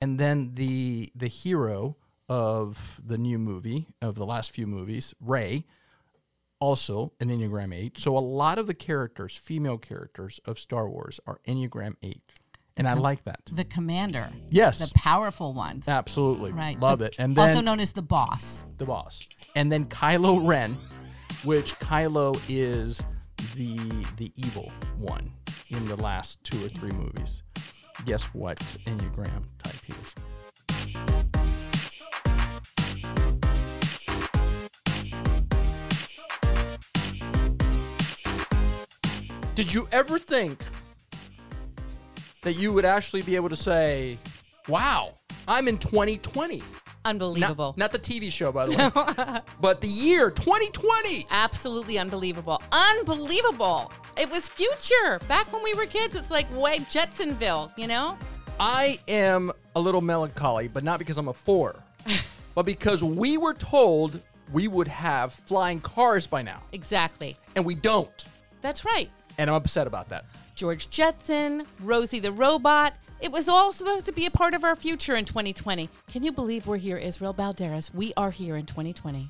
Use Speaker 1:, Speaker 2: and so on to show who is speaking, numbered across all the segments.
Speaker 1: and then the the hero of the new movie of the last few movies, Rey, also an Enneagram Eight. So a lot of the characters, female characters of Star Wars, are Enneagram Eight, and I like that.
Speaker 2: The commander.
Speaker 1: Yes.
Speaker 2: The powerful ones.
Speaker 1: Absolutely,
Speaker 2: Right.
Speaker 1: love
Speaker 2: The-
Speaker 1: it. And then
Speaker 2: also known as the boss.
Speaker 1: the boss, and then Kylo Ren, which Kylo is the the evil one in the last two or three movies. Guess what Enneagram type he is? Did you ever think that you would actually be able to say, "Wow, I'm in 2020"?
Speaker 3: Unbelievable.
Speaker 1: Not, not the TV show, by the way, but the year 2020.
Speaker 3: Absolutely unbelievable. Unbelievable. It was future. Back when we were kids, it's like way Jetsonville, you know?
Speaker 1: I am a little melancholy, but not because I'm a four, but because we were told we would have flying cars by now,
Speaker 3: Exactly.
Speaker 1: and we don't.
Speaker 3: That's right.
Speaker 1: And I'm upset about that.
Speaker 3: George Jetson, Rosie the robot. It was all supposed to be a part of our future in 2020. Can you believe we're here, Israel Balderas? We are here in 2020.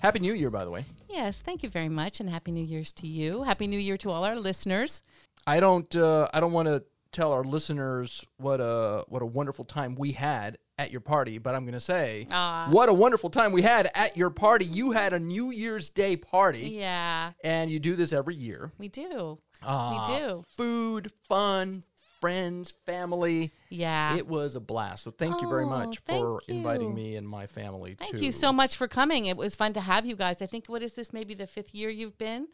Speaker 1: Happy New Year, by the way.
Speaker 3: Yes, thank you very much, and happy New Year's to you. Happy New Year to all our listeners.
Speaker 1: I don't. Uh, I don't want to tell our listeners what a what a wonderful time we had at your party, but I'm going to say, what a wonderful time we had at your party. You had a New Year's Day party,
Speaker 3: Yeah,
Speaker 1: and you do this every year.
Speaker 3: we do.
Speaker 1: Ah,
Speaker 3: we do.
Speaker 1: Food, fun, friends, family.
Speaker 3: Yeah.
Speaker 1: It was a blast. So thank you very
Speaker 3: Oh,
Speaker 1: much for inviting me and my family
Speaker 3: Thank
Speaker 1: to
Speaker 3: you so much for coming. It was fun to have you guys. I think what is this? Maybe the fifth year you've been.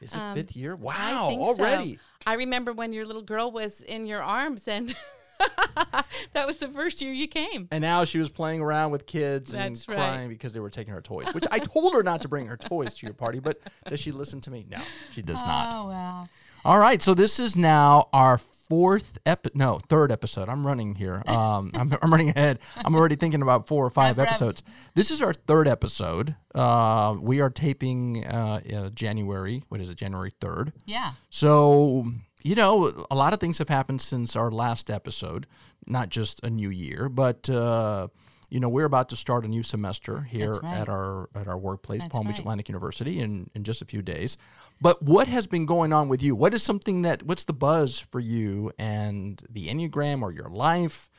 Speaker 1: Is it
Speaker 3: Um,
Speaker 1: fifth year?
Speaker 3: I
Speaker 1: Wow,
Speaker 3: so.
Speaker 1: already.
Speaker 3: I remember when your little girl was in your arms, and that was the first year you came.
Speaker 1: And now she was playing around with kids and
Speaker 3: That's right.
Speaker 1: crying because they were taking her toys. Which I told her not to bring her toys to your party, but does she listen to me? No, she does not.
Speaker 2: Oh, wow.
Speaker 1: All right, so this is now our fourth epi- no third episode. I'm running here. Um, I'm, I'm running ahead. I'm already thinking about four or five
Speaker 2: rev.
Speaker 1: episodes. This is our third episode. Uh, we are taping uh, uh, January. What is it? January third.
Speaker 2: Yeah.
Speaker 1: So, you know, a lot of things have happened since our last episode, not just a new year, but uh, you know, we're about to start a new semester here
Speaker 2: right.
Speaker 1: at our at our workplace,
Speaker 2: That's
Speaker 1: Palm Beach
Speaker 2: right.
Speaker 1: Atlantic University in in just a few days. But what has been going on with you? What is something that what's the buzz for you and the Enneagram or your life?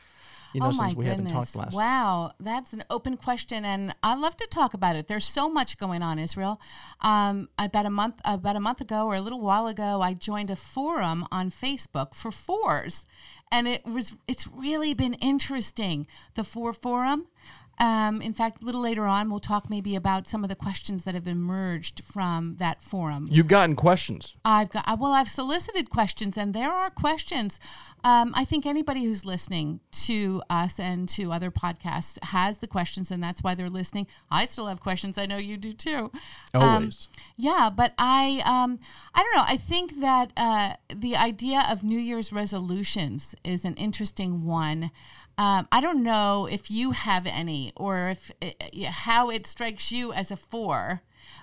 Speaker 1: You know,
Speaker 2: oh
Speaker 1: since
Speaker 2: my
Speaker 1: we
Speaker 2: goodness.
Speaker 1: haven't talked last.
Speaker 2: Wow, that's an open question, and I love to talk about it. There's so much going on, Israel. Um, about a month, about a month ago, or a little while ago, I joined a forum on Facebook for fours, and it was it's really been interesting. The four forum. Um, in fact, a little later on, we'll talk maybe about some of the questions that have emerged from that forum.
Speaker 1: You've gotten questions.
Speaker 2: I've got well, I've solicited questions, and there are questions. Um, I think anybody who's listening to us and to other podcasts has the questions, and that's why they're listening. I still have questions. I know you do too. Um,
Speaker 1: Always.
Speaker 2: yeah, but I, um, I don't know. I think that uh, the idea of New Year's resolutions is an interesting one. Um, I don't know if you have any or if uh, yeah, how it strikes you as a four,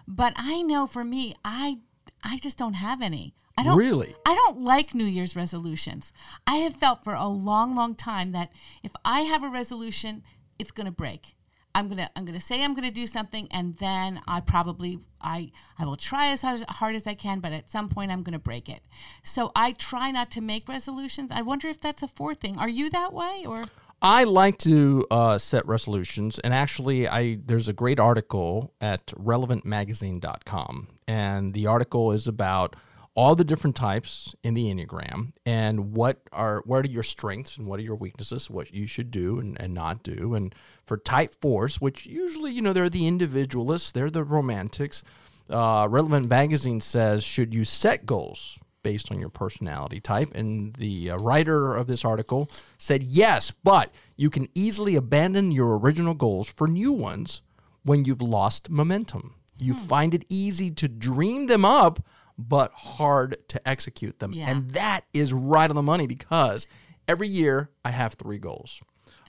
Speaker 2: but I know for me, I, I just don't have any. I don't
Speaker 1: Really?
Speaker 2: I don't like New Year's resolutions. I have felt for a long, long time that if I have a resolution, it's going to break. I'm gonna I'm gonna say I'm gonna do something, and then I probably I I will try as hard, as hard as I can, but at some point I'm gonna break it. So I try not to make resolutions. I wonder if that's a fourth thing. Are you that way, or
Speaker 1: I like to uh, set resolutions, and actually, I there's a great article at relevantmagazine.com, and the article is about all the different types in the enneagram and what are what are your strengths and what are your weaknesses, what you should do and, and not do. And for type fours which usually you know they're the individualists, they're the romantics. Uh, Relevant Magazine says, should you set goals based on your personality type. And the uh, writer of this article said, yes, but you can easily abandon your original goals for new ones when you've lost momentum. You find it easy to dream them up, but hard to execute them.
Speaker 2: Yeah.
Speaker 1: And that is right on the money because every year I have three goals.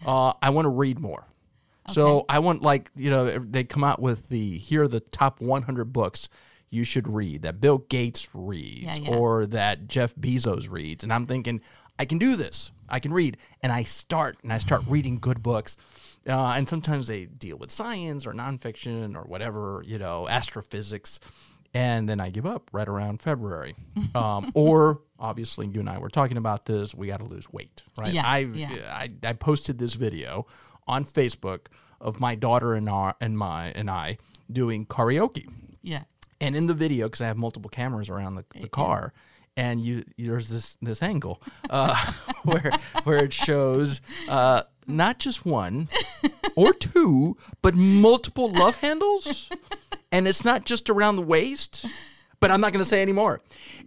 Speaker 1: Uh, I want to read more. So I want like you know they come out with the here are the top 100 books you should read that Bill Gates reads
Speaker 2: Yeah, yeah.
Speaker 1: or that Jeff Bezos reads, and I'm thinking I can do this. I can read. And I start and I start reading good books. Uh, and sometimes they deal with science or nonfiction or whatever, you know, astrophysics. And then I give up right around February. Um, or obviously, you and I were talking about this. We got to lose weight, right?
Speaker 3: Yeah,
Speaker 1: I,
Speaker 3: yeah.
Speaker 1: I I posted this video on Facebook of my daughter and our and my and I doing karaoke.
Speaker 3: Yeah.
Speaker 1: And in the video, because I have multiple cameras around the, the car, and you there's this this angle uh, where where it shows uh, not just one or two, but multiple love handles, and it's not just around the waist. But I'm not going to say anymore.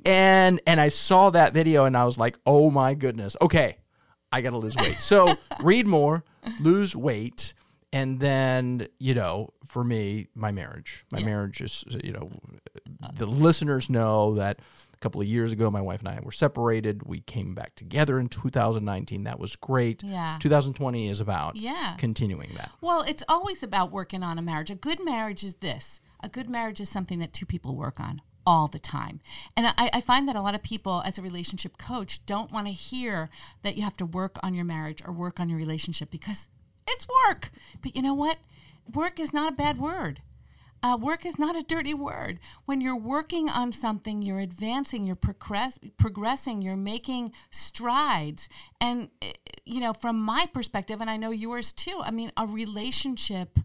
Speaker 1: And and I saw that video and I was like, oh my goodness. Okay, I got to lose weight. So read more, lose weight, and then you know, for me, my marriage. My marriage is uh, you know, the listeners know that a couple of years ago, my wife and I were separated. We came back together in 2019. That was great.
Speaker 3: Yeah.
Speaker 1: 2020 is about
Speaker 3: Yeah.
Speaker 1: continuing that.
Speaker 3: Well, it's always about working on a marriage. A good marriage is this a good marriage is something that two people work on all the time. And I, I find that a lot of people, as a relationship coach, don't want to hear that you have to work on your marriage or work on your relationship because it's work. But you know what? Work is not a bad word. Uh, work is not a dirty word. When you're working on something, you're advancing, you're progress- progressing, you're making strides. And, eh, you know, from my perspective, and I know yours too, I mean, a relationship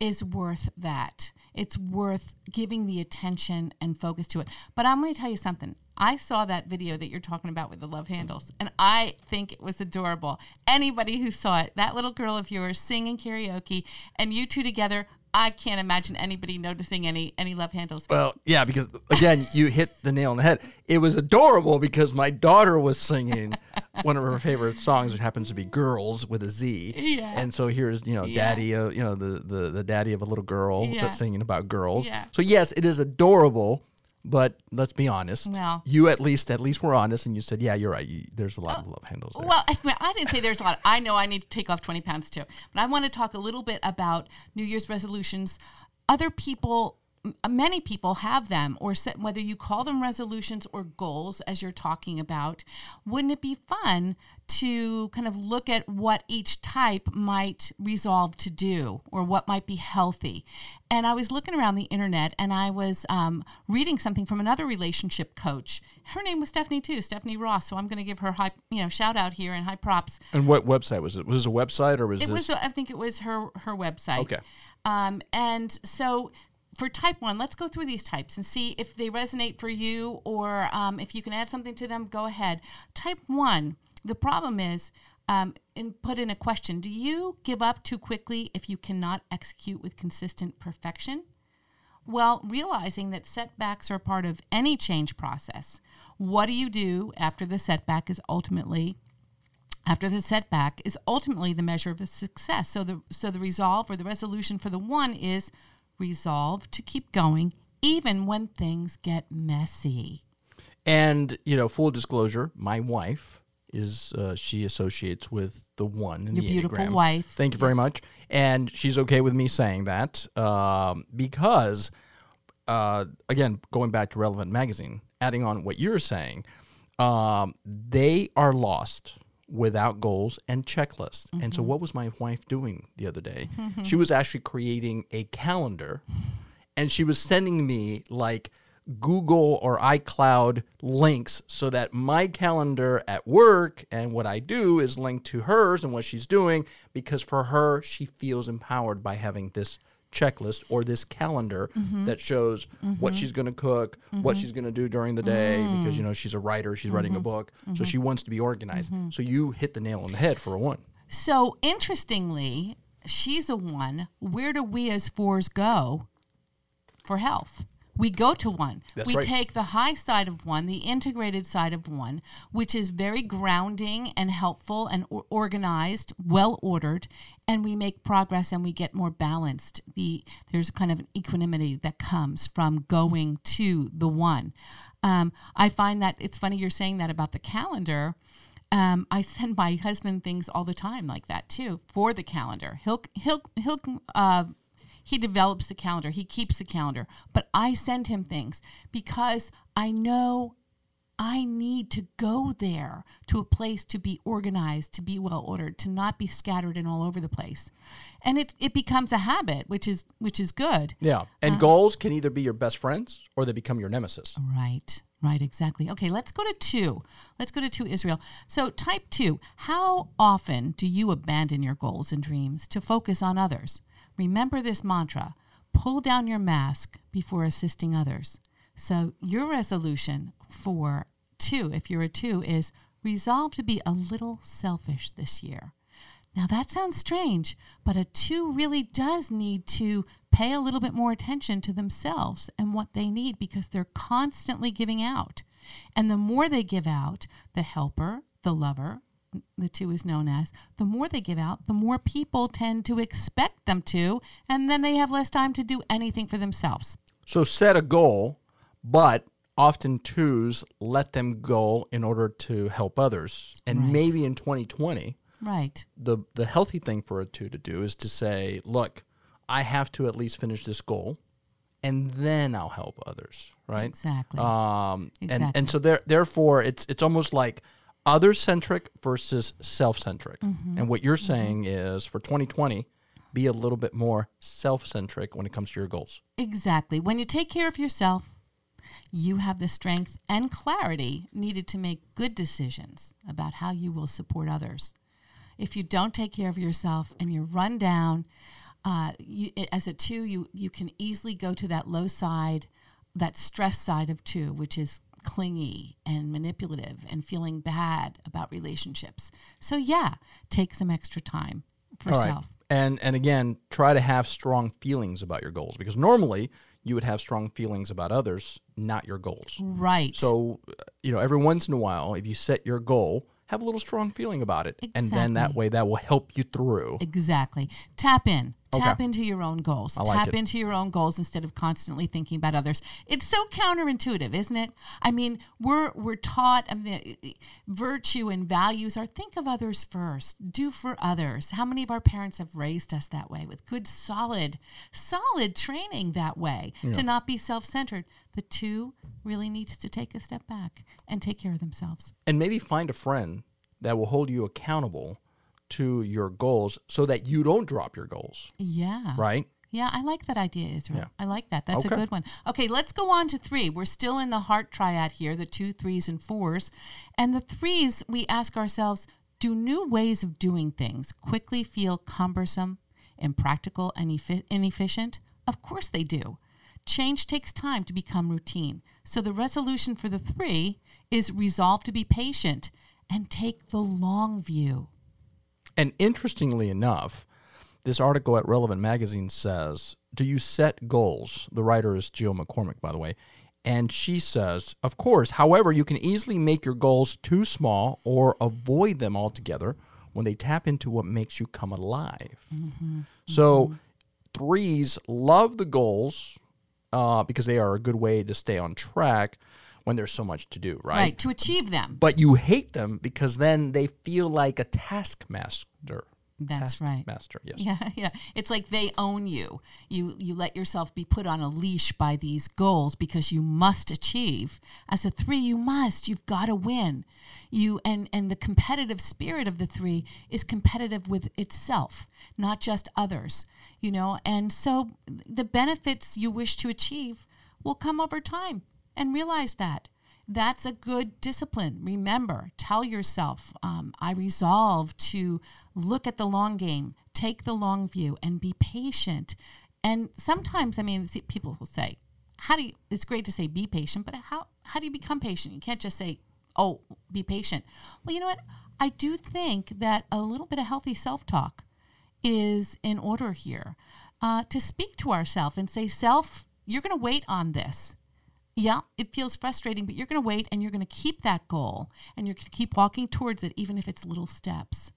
Speaker 3: is worth that. It's worth giving the attention and focus to it. But I'm going to tell you something. I saw that video that you're talking about with the love handles, and I think it was adorable. Anybody who saw it, that little girl of yours singing karaoke, and you two together, I can't imagine anybody noticing any any love handles.
Speaker 1: Well, yeah, because again, you hit the nail on the head. It was adorable because my daughter was singing one of her favorite songs, which happens to be "Girls" with a Z.
Speaker 3: Yeah.
Speaker 1: And so here's you know,
Speaker 3: Yeah.
Speaker 1: daddy, uh, you know, the, the the daddy of a little girl
Speaker 3: Yeah.
Speaker 1: that's singing about girls.
Speaker 3: Yeah.
Speaker 1: So yes, it is adorable. But let's be honest.
Speaker 3: Well-
Speaker 1: you at least at least were honest, and you said, "Yeah, you're right. You, there's a lot of oh, love handles there."
Speaker 3: Well, I, mean, I didn't say there's a lot. I know I need to take off 20 pounds too. But I want to talk a little bit about New Year's resolutions. Other people, many people have them, or set, whether you call them resolutions or goals, as you're talking about. Wouldn't it be fun to kind of look at what each type might resolve to do or what might be healthy? And I was looking around the internet and I was um, reading something from another relationship coach. Her name was Stephanie too, Stephanie Ross. So I'm going to give her high, you know, shout out here and high props.
Speaker 1: and what website was it? Was this a website or was
Speaker 3: It
Speaker 1: this?
Speaker 3: was, I think it was her her website.
Speaker 1: Okay.
Speaker 3: Um, and so for type one, let's go through these types and see if they resonate for you or um, if you can add something to them. Go ahead. Type one. The problem is. Um, and put in a question Do you give up too quickly if you cannot execute with consistent perfection? Well, realizing that setbacks are part of any change process, what do you do after the setback is ultimately after the setback is ultimately the measure of a success. So the so the resolve or the resolution for the one is resolve to keep going even when things get messy.
Speaker 1: And you know, full disclosure, my wife is uh, she associates with the one in
Speaker 3: Your
Speaker 1: the
Speaker 3: beautiful
Speaker 1: Enneagram.
Speaker 3: wife.
Speaker 1: Thank you very much. And she's okay with me saying that um, because, uh, again, going back to Relevant Magazine, adding on what you're saying, um, they are lost without goals and checklists. And so, mm-hmm. what was my wife doing the other day? she was actually creating a calendar and she was sending me like Google or iCloud links so that my calendar at work and what I do is linked to hers and what she's doing because for her, she feels empowered by having this checklist or this calendar mm-hmm. that shows what mm-hmm. she's going to cook, what mm-hmm. she's going to do during the day mm. because you know she's a writer, she's writing a book, so she wants to be organized. So you hit the nail on the head for a one.
Speaker 3: So interestingly, she's a one. Where do we as fours go for health? We go to one.
Speaker 1: That's
Speaker 3: we
Speaker 1: right.
Speaker 3: take the high side of one, the integrated side of one, which is very grounding and helpful and or- organized, well ordered, and we make progress and we get more balanced. The there's kind of an equanimity that comes from going to the one. Um, I find that it's funny you're saying that about the calendar um, I send my husband things all the time like that too for the calendar. He'll he'll he'll uh, he develops the calendar. He keeps the calendar, but I send him things because I know I need to go there to a place to be organized, to be well ordered, to not be scattered and all over the place. And it it becomes a habit, which is which is good.
Speaker 1: Yeah. And uh, goals can either be your best friends or they become your nemesis.
Speaker 3: Right. Right, exactly. Okay, let's go to two. Let's go to two, Israel. So, type two How often do you abandon your goals and dreams to focus on others? Remember this mantra pull down your mask before assisting others. So, your resolution for two, if you're a two, is resolve to be a little selfish this year. Now that sounds strange, but a two really does need to pay a little bit more attention to themselves and what they need because they're constantly giving out. And the more they give out, the helper, the lover, the two is known as, the more they give out, the more people tend to expect them to, and then they have less time to do anything for themselves.
Speaker 1: So set a goal, but often twos let them go in order to help others. And
Speaker 3: Right.
Speaker 1: maybe in 2020,
Speaker 3: Right.
Speaker 1: the the healthy thing for a two to do is to say, look, I have to at least finish this goal, and then I'll help others, right?
Speaker 3: Exactly.
Speaker 1: Um, and and so there, therefore, it's it's almost like other centric versus self centric.
Speaker 3: Mm-hmm.
Speaker 1: And what you're saying is for 2020, be a little bit more self centric when it comes to your goals.
Speaker 3: Exactly. When you take care of yourself, you have the strength and clarity needed to make good decisions about how you will support others. If you don't take care of yourself and you're run down, uh, you, as a two, you, you can easily go to that low side, that stress side of two, which is clingy and manipulative and feeling bad about relationships. So, yeah, take some extra time for
Speaker 1: All right.
Speaker 3: self.
Speaker 1: And and again, try to have strong feelings about your goals because normally you would have strong feelings about others, not your goals.
Speaker 3: Right.
Speaker 1: So, you know, every once in a while, if you set your goal, have a little strong feeling about it. And then that way that will help you through.
Speaker 3: Exactly. Tap in. Tap
Speaker 1: Okay.
Speaker 3: into your own goals.
Speaker 1: Like
Speaker 3: Tap
Speaker 1: it.
Speaker 3: into your own goals instead of constantly thinking about others. It's so counterintuitive, isn't it? I mean, we're we're taught I mean, the- virtue and values are think of others first, do for others. How many of our parents have raised us that way with good solid solid training that way to not be self-centered? The two really needs to take a step back and take care of themselves.
Speaker 1: And maybe find a friend that will hold you accountable to your goals so that you don't drop your goals,
Speaker 3: Yeah.
Speaker 1: right?
Speaker 3: Yeah, I like that idea, Israel.
Speaker 1: Yeah.
Speaker 3: I like that. That's
Speaker 1: Okay.
Speaker 3: a good one. Okay, let's go on to three. We're still in the heart triad here the two, threes, and fours. And the threes, we ask ourselves do new ways of doing things quickly feel cumbersome, impractical, and effi- inefficient? Of course they do. Change takes time to become routine. So the resolution for the three is resolve to be patient and take the long view.
Speaker 1: And interestingly enough, this article at Relevant Magazine says, Do you set goals? The writer is Jill McCormick, by the way. And she says, Of course, however, you can easily make your goals too small or avoid them altogether when they tap into what makes you come alive. So, threes love the goals uh, because they are a good way to stay on track when there's so much to do,
Speaker 3: right Right, to achieve them.
Speaker 1: But you hate them because then they feel like a taskmaster.
Speaker 3: That's right.
Speaker 1: Master, yes.
Speaker 3: Yeah, yeah. It's like they own you. You you let yourself be put on a leash by these goals because you must achieve. As a 3, you must. You've got to win. You and and the competitive spirit of the 3 is competitive with itself, not just others. You know, and so the benefits you wish to achieve will come over time and realize that. That's a good discipline. Remember, tell yourself, um, I resolve to look at the long game, take the long view, and be patient. And sometimes, I mean, people will say, how do you, it's great to say be patient, but how, how do you become patient? You can't just say, oh, be patient. Well, you know what? I do think that a little bit of healthy self talk is in order here uh, to speak to ourselves and say, self, you're going to wait on this yeah, it feels frustrating, but you're going to wait and you're going to keep that goal and you're going to keep walking towards it, even if it's little steps.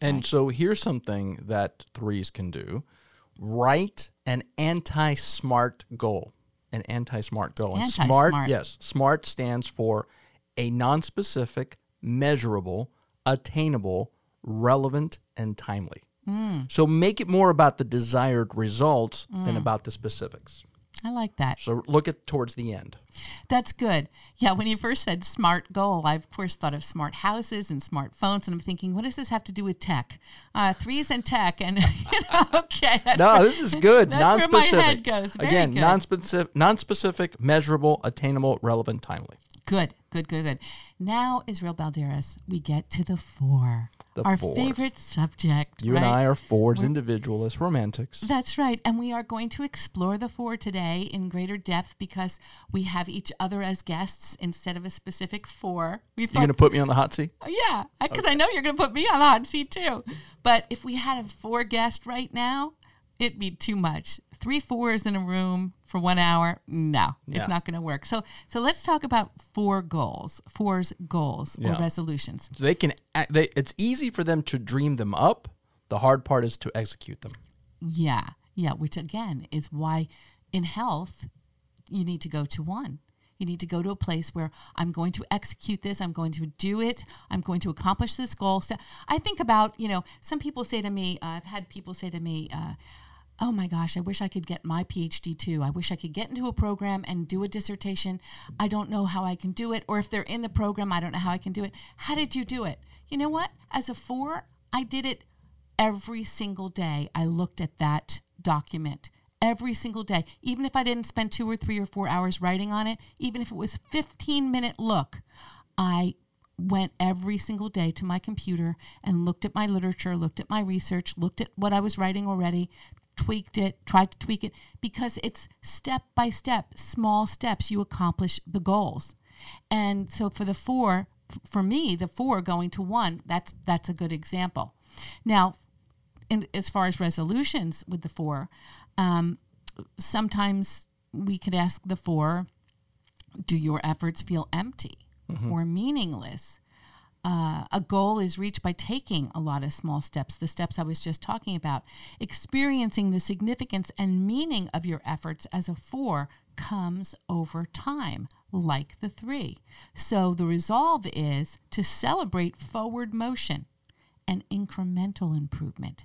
Speaker 1: And so here's something that threes can do write an anti smart goal. An anti smart goal. And smart, yes, smart stands for a non specific, measurable, attainable, relevant, and timely. Mm. So make it more about the desired results than mm. about the specifics.
Speaker 3: I like that.
Speaker 1: So look at towards the end.
Speaker 3: That's good. Yeah, when you first said smart goal, I of course thought of smart houses and smartphones, and I'm thinking, what does this have to do with tech? Uh, threes and tech, and you know, okay. That's
Speaker 1: No,
Speaker 3: where-
Speaker 1: this is good.
Speaker 3: That's where my
Speaker 1: non-specific.
Speaker 3: head goes. Very
Speaker 1: Again,
Speaker 3: good.
Speaker 1: non-specific, non-specific, measurable, attainable, relevant, timely.
Speaker 3: Good, good, good, good. Now, Israel Balderas, we get to the four.
Speaker 1: The
Speaker 3: our
Speaker 1: fours.
Speaker 3: favorite subject.
Speaker 1: You
Speaker 3: right?
Speaker 1: and I are fours, individualists, romantics.
Speaker 3: That's right. And we are going to explore the four today in greater depth because we have each other as guests instead of a specific four. We you're
Speaker 1: gonna put me on the hot seat?
Speaker 3: Oh, yeah, because I know you're going to put me on the hot seat too. But if we had a four guest right now, it'd be too much. Three fours in a room for one hour, no,
Speaker 1: Yeah.
Speaker 3: it's not going to work. So, so let's talk about four goals, four's goals
Speaker 1: Yeah.
Speaker 3: or resolutions.
Speaker 1: So they can. act- They, it's easy for them to dream them up. The hard part is to execute them.
Speaker 3: Yeah, yeah, which again is why in health you need to go to one. You need to go to a place where I'm going to execute this, I'm going to do it, I'm going to accomplish this goal. So I think about, you know, some people say to me, uh, I've had people say to me, uh, Oh my gosh, I wish I could get my PhD too. I wish I could get into a program and do a dissertation. I don't know how I can do it. Or if they're in the program, I don't know how I can do it. How did you do it? You know what? As a four, I did it every single day I looked at that document. Every single day, even if I didn't spend two or three or four hours writing on it, even if it was 15 minute look, I went every single day to my computer and looked at my literature, looked at my research, looked at what I was writing already, tweaked it, tried to tweak it because it's step by step, small steps you accomplish the goals. And so for the four, for me, the four going to one, that's that's a good example. Now, in, as far as resolutions with the four, um, sometimes we could ask the four, do your efforts feel empty or meaningless? Uh, a goal is reached by taking a lot of small steps, the steps I was just talking about. Experiencing the significance and meaning of your efforts as a four comes over time, like the three. So the resolve is to celebrate forward motion and incremental improvement.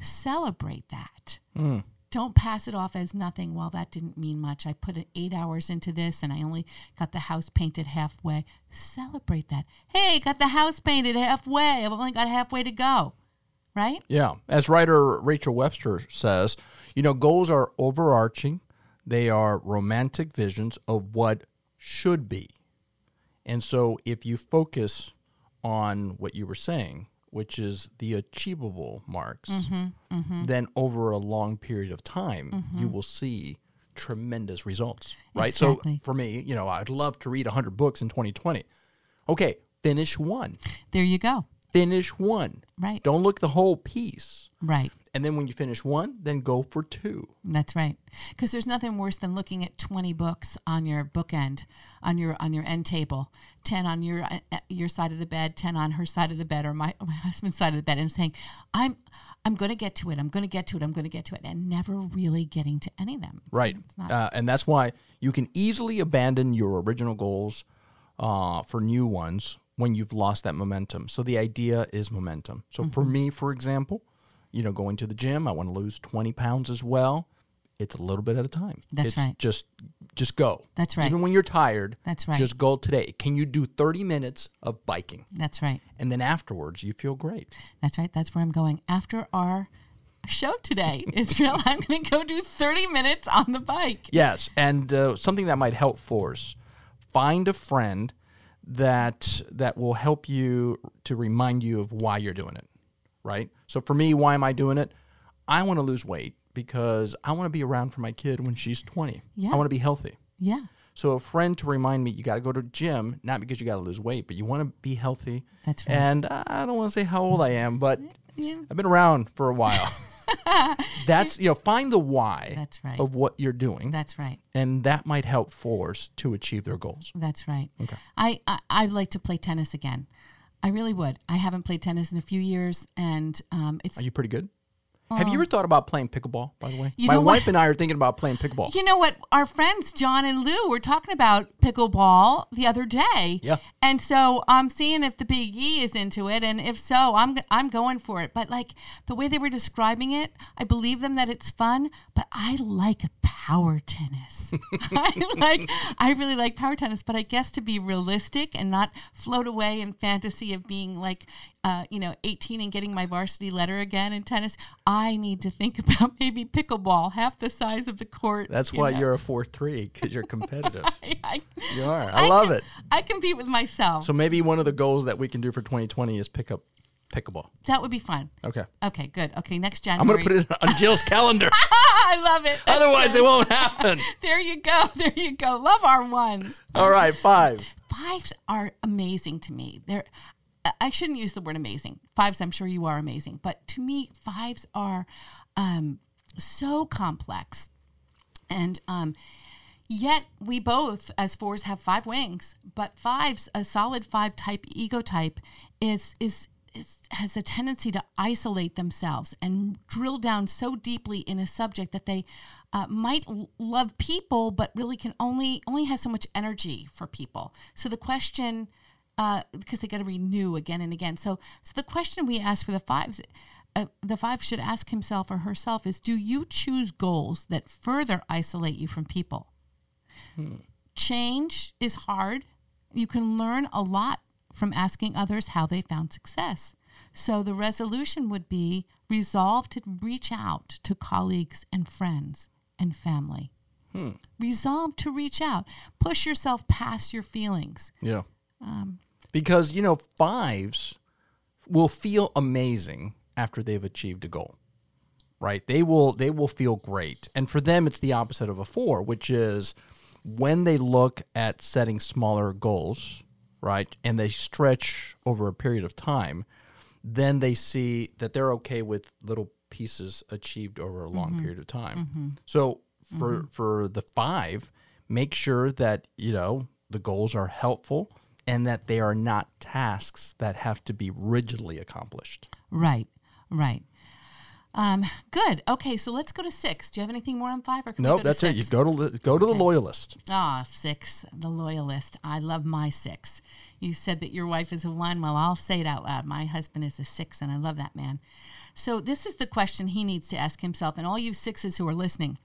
Speaker 3: Celebrate that. Don't pass it off as nothing. Well, that didn't mean much. I put eight hours into this and I only got the house painted halfway. Celebrate that. Hey, got the house painted halfway. I've only got halfway to go. Right?
Speaker 1: Yeah. As writer Rachel Webster says, you know, goals are overarching, they are romantic visions of what should be. And so if you focus on what you were saying, which is the achievable marks, mm-hmm, mm-hmm. then over a long period of time, mm-hmm. you will see tremendous results, right?
Speaker 3: Exactly.
Speaker 1: So for me, you know, I'd love to read 100 books in 2020. Okay, finish one.
Speaker 3: There you go.
Speaker 1: Finish one.
Speaker 3: Right.
Speaker 1: Don't look the whole piece.
Speaker 3: Right.
Speaker 1: And then when you finish one, then go for two.
Speaker 3: That's right. Because there's nothing worse than looking at 20 books on your bookend, on your on your end table, 10 on your uh, uh, your side of the bed, 10 on her side of the bed, or my my husband's side of the bed, and saying, "I'm I'm going to get to it. I'm going to get to it. I'm going to get to it," and never really getting to any of them. It's-
Speaker 1: Right.
Speaker 3: It's not.
Speaker 1: Uh, and that's why you can easily abandon your original goals uh, for new ones when you've lost that momentum. So the idea is momentum. So for
Speaker 3: Mm-hmm.
Speaker 1: me, for example, you know, going to the gym, I want to lose 20 pounds as well. It's a little bit at a time.
Speaker 3: That's
Speaker 1: it's
Speaker 3: right.
Speaker 1: Just, just go.
Speaker 3: That's right.
Speaker 1: Even when you're tired,
Speaker 3: That's right.
Speaker 1: Just go today. Can you do 30 minutes of biking?
Speaker 3: That's right.
Speaker 1: And then afterwards, you feel great.
Speaker 3: That's right. That's where I'm going after our show today. Israel, I'm going to go do 30 minutes on the bike.
Speaker 1: Yes, and uh, something that might help fours, find a friend that that will help you to remind you of why you're doing it, right? So for me, why am I doing it? I want to lose weight because I want to be around for my kid when she's 20.
Speaker 3: Yeah.
Speaker 1: I want to be healthy.
Speaker 3: Yeah.
Speaker 1: So a friend to remind me you got to go to the gym, not because you got to lose weight, but you want to be healthy.
Speaker 3: That's right.
Speaker 1: And I don't want to say how old I am, but
Speaker 3: Yeah.
Speaker 1: I've been around for a while. That's you know, find the why
Speaker 3: That's right.
Speaker 1: of what you're doing
Speaker 3: That's right.
Speaker 1: and that might help fours to achieve their goals.
Speaker 3: That's right. Okay. I, I I'd like to play tennis again. I really would. I haven't played tennis in a few years, and um, it's
Speaker 1: Are you pretty good? Have you ever um, thought about playing pickleball? By the way,
Speaker 3: You
Speaker 1: my wife and I are thinking about playing pickleball.
Speaker 3: You know what? Our friends John and Lou were talking about pickleball the other day.
Speaker 1: Yeah.
Speaker 3: And so I'm seeing if the Big E is into it, and if so, I'm I'm going for it. But like the way they were describing it, I believe them that it's fun, but I like power tennis. I like I really like power tennis, but I guess to be realistic and not float away in fantasy of being like uh, you know, 18 and getting my varsity letter again in tennis, I need to think about maybe pickleball, half the size of the court.
Speaker 1: That's
Speaker 3: you
Speaker 1: why
Speaker 3: know.
Speaker 1: you're a four three because you're competitive.
Speaker 3: I,
Speaker 1: you are. I, love
Speaker 3: can-
Speaker 1: it.
Speaker 3: I compete with myself.
Speaker 1: So maybe one of the goals that we can do for 2020 is pick up pickleball.
Speaker 3: that would be fun.
Speaker 1: Okay.
Speaker 3: Okay, good. Okay, next January.
Speaker 1: I'm gonna put it on Jill's calendar.
Speaker 3: I love it. That's
Speaker 1: Otherwise,
Speaker 3: good.
Speaker 1: it won't happen.
Speaker 3: There you go. There you go. Love our ones.
Speaker 1: All right, five.
Speaker 3: Fives are amazing to me. They're I- shouldn't use the word amazing. Fives, I'm sure you are amazing, but to me, fives are um, so complex, and um, yet we both, as fours, have five wings. But fives, a solid five type ego type, is is. is has a tendency to isolate themselves and drill down so deeply in a subject that they uh, might l- love people, but really can only only has so much energy for people. So the question uh, because they got to renew again and again. So, so the question we ask for the fives, uh, the five should ask himself or herself is: Do you choose goals that further isolate you from people? Change is hard. You can learn a lot from asking others how they found success. So the resolution would be resolve to reach out to colleagues and friends and family. Resolve to reach out. Push yourself past your feelings.
Speaker 1: Yeah. Because you know fives will feel amazing after they've achieved a goal, right? They will they will feel great, and for them it's the opposite of a four, which is when they look at setting smaller goals, right, and they stretch over a period of time, then they see that they're okay with little pieces achieved over a long mm-hmm. period of time. Mm-hmm. So for mm-hmm. for the five, make sure that you know the goals are helpful and that they are not tasks that have to be rigidly accomplished.
Speaker 3: Right, right. Um, good. Okay, so let's go to six. Do you have anything more on five? Or can we
Speaker 1: No,
Speaker 3: go
Speaker 1: that's
Speaker 3: to
Speaker 1: it. You go to the- go to the loyalist.
Speaker 3: Ah, six, the loyalist. I love my six. You said that your wife is a one. Well, I'll say it out loud. My husband is a six, and I love that man. So, this is the question he needs to ask himself. And all you sixes who are listening,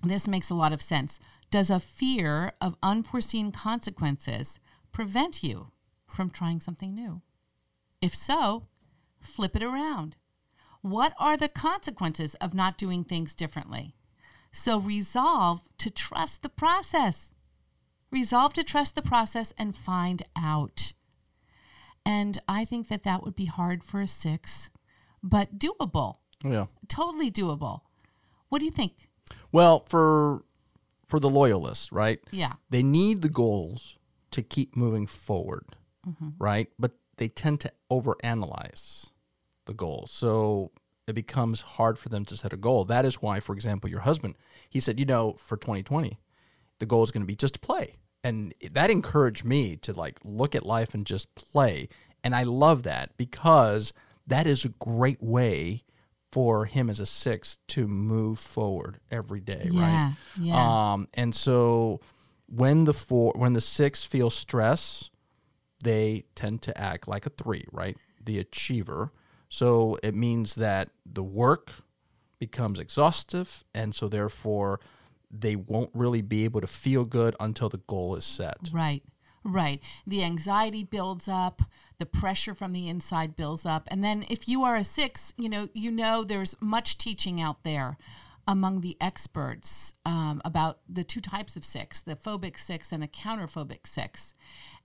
Speaker 3: this makes a lot of sense. Does a fear of unforeseen consequences prevent you from trying something new? If so, flip it around. What are the consequences of not doing things differently? So resolve to trust the process. Resolve to trust the process and find out. And I think that that would be hard for a six, but doable,
Speaker 1: Yeah.
Speaker 3: totally doable. What do you think?
Speaker 1: Well, for for the loyalist, right?
Speaker 3: Yeah.
Speaker 1: They need the goals to keep moving forward,
Speaker 3: Mm-hmm.
Speaker 1: right? But they tend to overanalyze the goal. So it becomes hard for them to set a goal. That is why, for example, your husband, he said, you know, for 2020, the goal is going to be just to play. And that encouraged me to like look at life and just play. And I love that because that is a great way for him as a six to move forward every day,
Speaker 3: Yeah,
Speaker 1: right?
Speaker 3: yeah.
Speaker 1: Um, and so when the four, when the six feel stress, they tend to act like a three, right? The achiever. So it means that the work becomes exhaustive, and so therefore they won't really be able to feel good until the goal is set.
Speaker 3: Right, right. The anxiety builds up, the pressure from the inside builds up. And then if you are a six, you know, you know there's much teaching out there among the experts um, about the two types of six, the phobic six and the counterphobic six.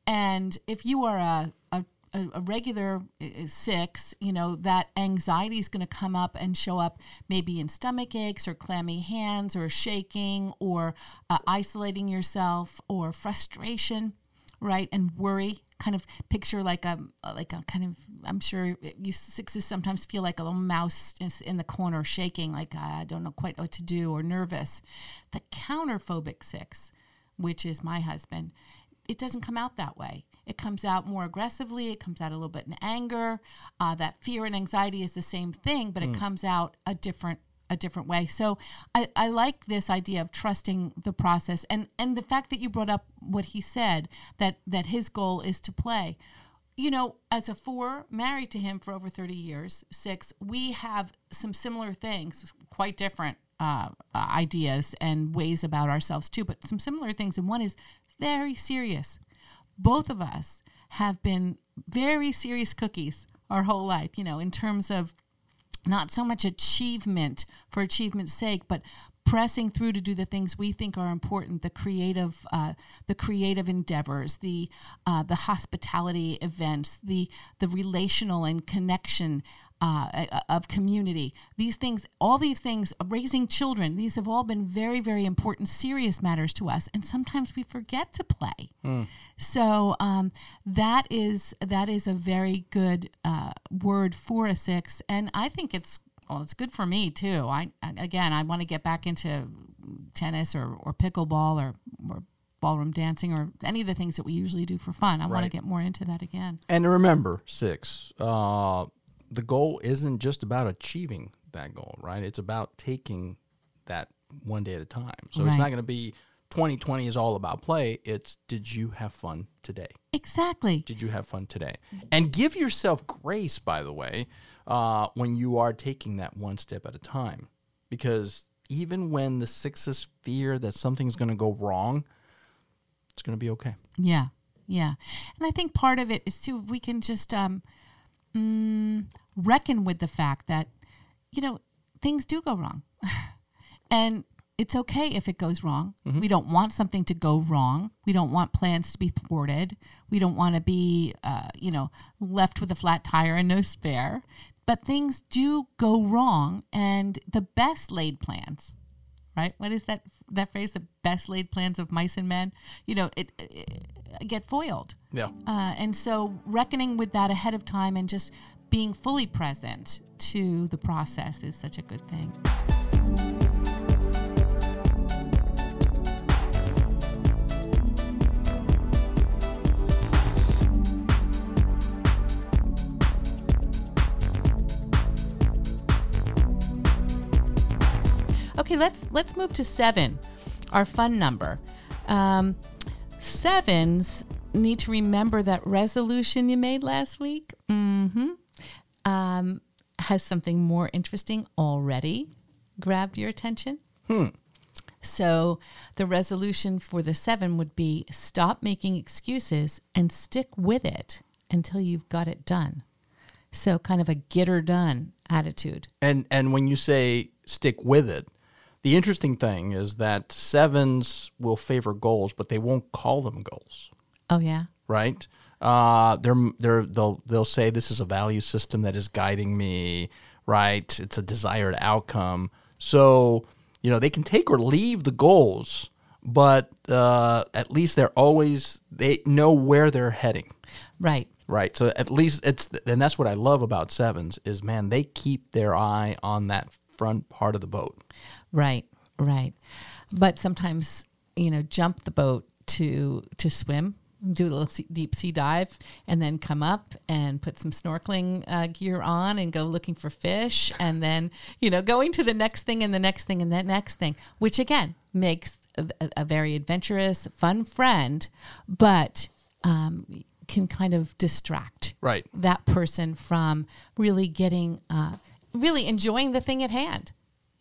Speaker 3: And if you are a, a a, regular uh, six, you know, that anxiety is going to come up and show up maybe in stomach aches or clammy hands or shaking or uh, isolating yourself or frustration, right? And worry. Kind of picture like a like a kind of I'm sure you sixes sometimes feel like a little mouse is in the corner shaking, like I don't know quite what to do or nervous. The counterphobic six, which is my husband, it doesn't come out that way. It comes out more aggressively. It comes out a little bit in anger. Uh, that fear and anxiety is the same thing, but it comes out a different a different way. So I, I like this idea of trusting the process and and the fact that you brought up what he said that that his goal is to play. You know, as a four, married to him for over 30 years, six, we have some similar things, quite different uh, ideas and ways about ourselves too, but some similar things. And one is very serious. Both of us have been very serious cookies our whole life, you know, in terms of not so much achievement for achievement's sake, but pressing through to do the things we think are important the creative uh, the creative endeavors the uh, the hospitality events the the relational and connection uh, of community these things all these things raising children these have all been very very important serious matters to us and sometimes we forget to play mm. so um, that is that is a very good uh, word for a six and i think it's well, it's good for me too. I again, I want to get back into tennis or, or pickleball or, or ballroom dancing or any of the things that we usually do for fun. I right. want to get more into that again.
Speaker 1: And remember, six, uh, the goal isn't just about achieving that goal, right? It's about taking that one day at a time. So right. it's not going to be 2020 is all about play. It's did you have fun today?
Speaker 3: Exactly.
Speaker 1: Did you have fun today? And give yourself grace, by the way uh, when you are taking that one step at a time. Because even when the sixes fear that something's going to go wrong, it's going to be okay.
Speaker 3: Yeah, yeah. And I think part of it is too, we can just um, mm, reckon with the fact that, you know, things do go wrong. and it's okay if it goes wrong. Mm-hmm. We don't want something to go wrong. We don't want plans to be thwarted. We don't want to be, uh, you know, left with a flat tire and no spare. But things do go wrong, and the best laid plans, right? What is that that phrase? The best laid plans of mice and men. You know, it, it, it get foiled.
Speaker 1: Yeah.
Speaker 3: Uh, and so reckoning with that ahead of time and just being fully present to the process is such a good thing. Okay, let's let's move to seven, our fun number. Um, sevens need to remember that resolution you made last week. Mm-hmm. Um, has something more interesting already grabbed your attention?
Speaker 1: Hmm.
Speaker 3: So the resolution for the seven would be stop making excuses and stick with it until you've got it done. So kind of a get her done attitude.
Speaker 1: And and when you say stick with it, the interesting thing is that sevens will favor goals, but they won't call them goals.
Speaker 3: Oh yeah.
Speaker 1: Right. Uh, they're they're they'll they'll say this is a value system that is guiding me. Right. It's a desired outcome. So you know they can take or leave the goals, but uh, at least they're always they know where they're heading.
Speaker 3: Right.
Speaker 1: Right. So at least it's and that's what I love about sevens is man they keep their eye on that front part of the boat.
Speaker 3: Right, right. But sometimes, you know, jump the boat to to swim, do a little sea, deep sea dive, and then come up and put some snorkeling uh, gear on and go looking for fish, and then you know going to the next thing and the next thing and the next thing, which again makes a, a very adventurous, fun friend, but um, can kind of distract
Speaker 1: right
Speaker 3: that person from really getting, uh, really enjoying the thing at hand.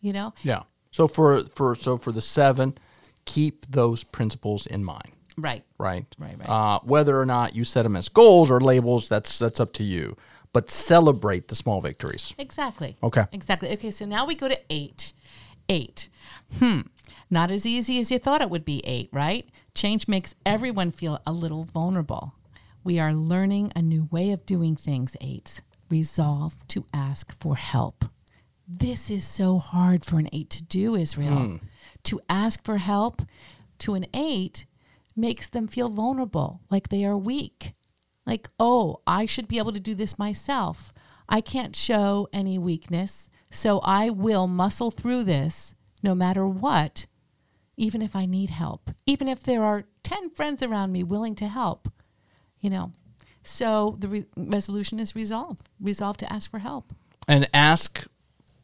Speaker 3: You know.
Speaker 1: Yeah. So for for so for the seven, keep those principles in mind.
Speaker 3: Right.
Speaker 1: Right.
Speaker 3: Right. Right.
Speaker 1: Uh, whether or not you set them as goals or labels, that's that's up to you. But celebrate the small victories.
Speaker 3: Exactly.
Speaker 1: Okay.
Speaker 3: Exactly. Okay. So now we go to eight. Eight. Hmm. Not as easy as you thought it would be. Eight. Right. Change makes everyone feel a little vulnerable. We are learning a new way of doing things. Eight. Resolve to ask for help this is so hard for an eight to do, Israel. Mm. To ask for help to an eight makes them feel vulnerable, like they are weak. Like, oh, I should be able to do this myself. I can't show any weakness, so I will muscle through this no matter what, even if I need help, even if there are 10 friends around me willing to help, you know. So the re- resolution is resolve, resolve to ask for help.
Speaker 1: And ask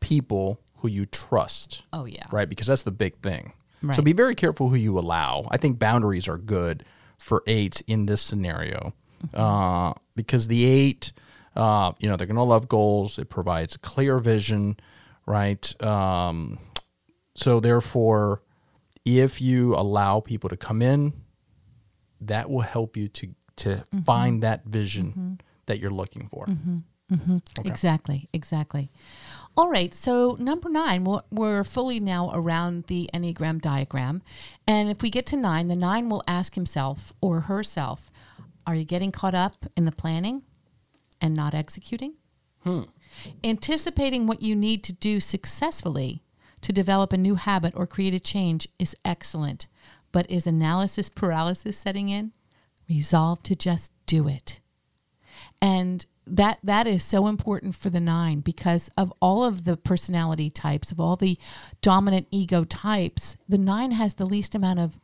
Speaker 1: people who you trust.
Speaker 3: Oh yeah.
Speaker 1: Right, because that's the big thing. Right. So be very careful who you allow. I think boundaries are good for eight in this scenario, mm-hmm. uh, because the eight, uh, you know, they're going to love goals. It provides a clear vision, right? Um, So therefore, if you allow people to come in, that will help you to to
Speaker 2: Mm-hmm.
Speaker 1: find that vision that you're looking for.
Speaker 3: Exactly, exactly. All right, so number nine, we're, fully now around the Enneagram diagram. And if we get to nine, the nine will ask himself or herself, Are you getting caught up in the planning and not executing? Hmm. Anticipating what you need to do successfully to develop a new habit or create a change is excellent, but is analysis paralysis setting in? Resolve to just do it and that that is so important for the nine because of all of the personality types of all the dominant ego types the nine has the least amount of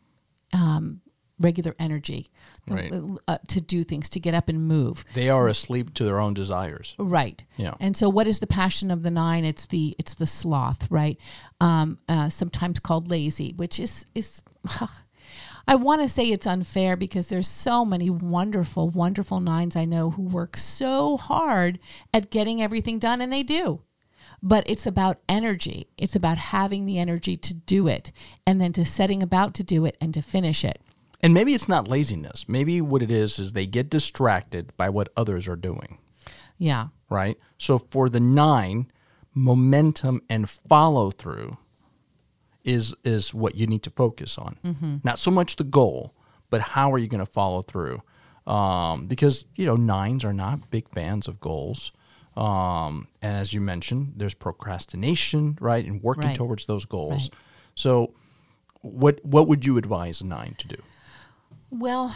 Speaker 3: um, regular energy
Speaker 1: Right.
Speaker 3: uh, to do things to get up and move
Speaker 1: They are asleep to their own desires.
Speaker 3: right
Speaker 1: Yeah.
Speaker 3: and so what is the passion of the nine it's the it's the sloth right um, uh, sometimes called lazy which is is I want to say it's unfair because there's so many wonderful, wonderful nines I know who work so hard at getting everything done, and they do. But it's about energy. It's about having the energy to do it and then to setting about to do it and to finish it.
Speaker 1: And maybe it's not laziness. Maybe what it is is they get distracted by what others are doing,
Speaker 3: Yeah.
Speaker 1: right? So for the nine, momentum and follow through is is what you need to focus on. Not so much the goal, but how are you going to follow through? Um, because you know nines are not big fans of goals. Um, and as you mentioned, there's procrastination, right, and working
Speaker 3: Right.
Speaker 1: towards those goals.
Speaker 3: Right.
Speaker 1: So, what what would you advise a nine to do?
Speaker 3: Well,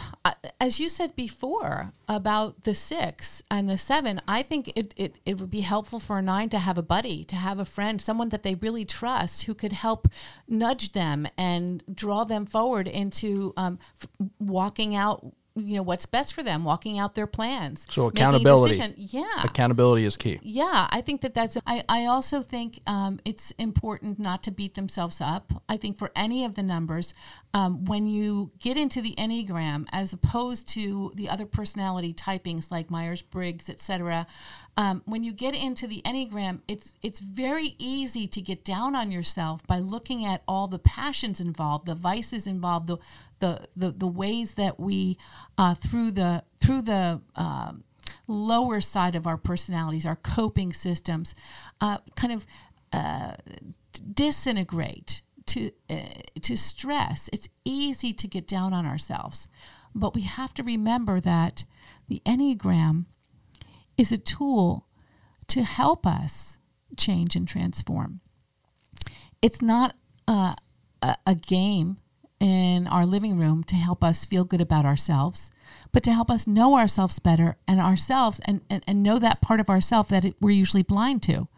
Speaker 3: as you said before about the six and the seven, I think it, it, it would be helpful for a nine to have a buddy, to have a friend, someone that they really trust who could help nudge them and draw them forward into um, f- walking out. You know what's best for them, walking out their plans.
Speaker 1: So accountability.
Speaker 3: Yeah,
Speaker 1: Accountability is key.
Speaker 3: yeah, I think that that's. I, I also think um, it's important not to beat themselves up. I think for any of the numbers, um, when you get into the Enneagram, as opposed to the other personality typings like Myers Briggs, etc., um, when you get into the Enneagram, it's it's very easy to get down on yourself by looking at all the passions involved, the vices involved, the the the, the ways that we uh, through the through the um, lower side of our personalities, our coping systems, uh, kind of uh, disintegrate to uh, to stress. It's easy to get down on ourselves, but we have to remember that the Enneagram is a tool to help us change and transform. It's not uh, a, a game in our living room to help us feel good about ourselves, but to help us know ourselves better and ourselves and, and, and know that part of ourselves that it, we're usually blind to.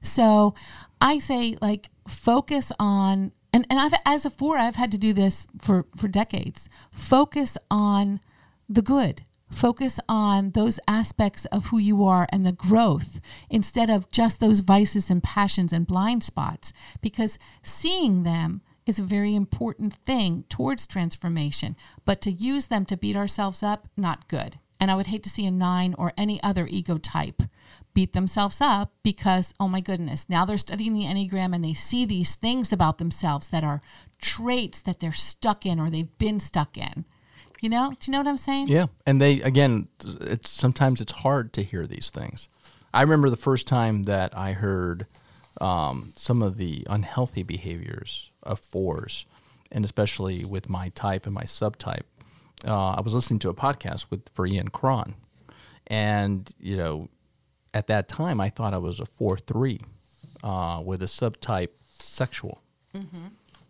Speaker 3: So I say, like, focus on, and, and I've, as a four, I've had to do this for, for decades. Focus on the good. Focus on those aspects of who you are and the growth instead of just those vices and passions and blind spots, because seeing them is a very important thing towards transformation. But to use them to beat ourselves up, not good. And I would hate to see a nine or any other ego type beat themselves up because, oh my goodness, now they're studying the Enneagram and they see these things about themselves that are traits that they're stuck in or they've been stuck in. You know, do you know what I'm saying?
Speaker 1: Yeah, and they again, it's sometimes it's hard to hear these things. I remember the first time that I heard um, some of the unhealthy behaviors of fours, and especially with my type and my subtype. Uh, I was listening to a podcast with for Ian Cron, and you know, at that time I thought I was a four three uh, with a subtype sexual,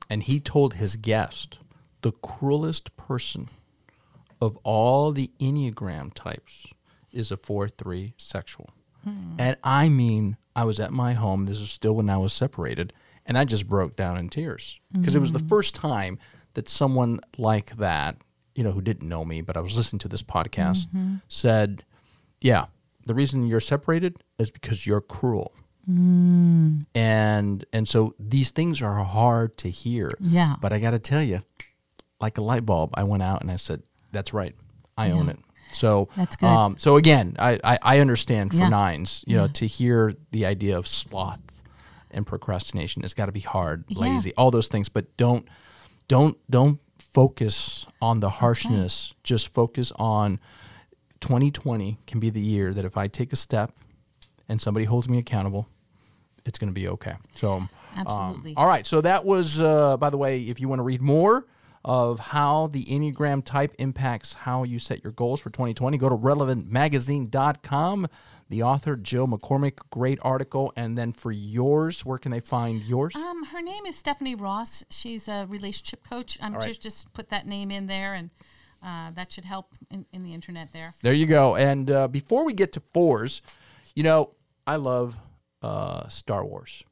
Speaker 1: and he told his guest the cruelest person of all the Enneagram types is a 4 3 sexual. And I mean, I was at my home. This is still when I was separated. And I just broke down in tears because it was the first time that someone like that, you know, who didn't know me, but I was listening to this podcast, said, Yeah, the reason you're separated is because you're cruel. And and so these things are hard to hear.
Speaker 3: Yeah.
Speaker 1: But I got to tell you, like a light bulb, I went out and I said, "That's right, I own it." So
Speaker 3: That's good.
Speaker 1: Um, so again, I, I I understand for
Speaker 3: Yeah.
Speaker 1: nines, you know, to hear the idea of sloth and procrastination. It's got to be hard, lazy, all those things. But don't don't don't focus on the harshness. Just focus on 2020 can be the year that if I take a step and somebody holds me accountable, it's going to be okay. So, um,
Speaker 3: Absolutely.
Speaker 1: all right. So that was, uh, by the way, if you want to read more of how the Enneagram type impacts how you set your goals for 2020, go to relevantmagazine.com. The author, Jill McCormick, great article. And then for yours, where can they find yours?
Speaker 3: Um, her name is Stephanie Ross. She's a relationship coach. I'm
Speaker 1: right.
Speaker 3: just just put that name in there, and uh, that should help in, in the internet there.
Speaker 1: There you go. And uh, before we get to fours, you know, I love uh, Star Wars.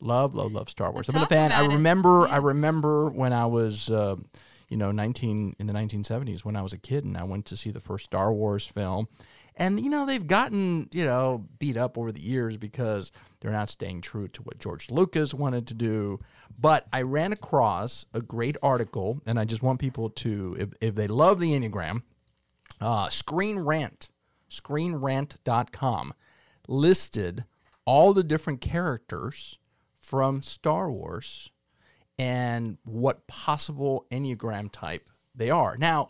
Speaker 1: Love, love, love Star Wars. I've been a fan. I remember, I remember when I was, uh, you know, 19 in the 1970s when I was a kid and I went to see the first Star Wars film. And, you know, they've gotten, you know, beat up over the years because they're not staying true to what George Lucas wanted to do. But I ran across a great article, and I just want people to, if, if they love the Enneagram, uh, Screen Rant, screenrant.com, listed all the different characters from Star Wars and what possible Enneagram type they are. Now,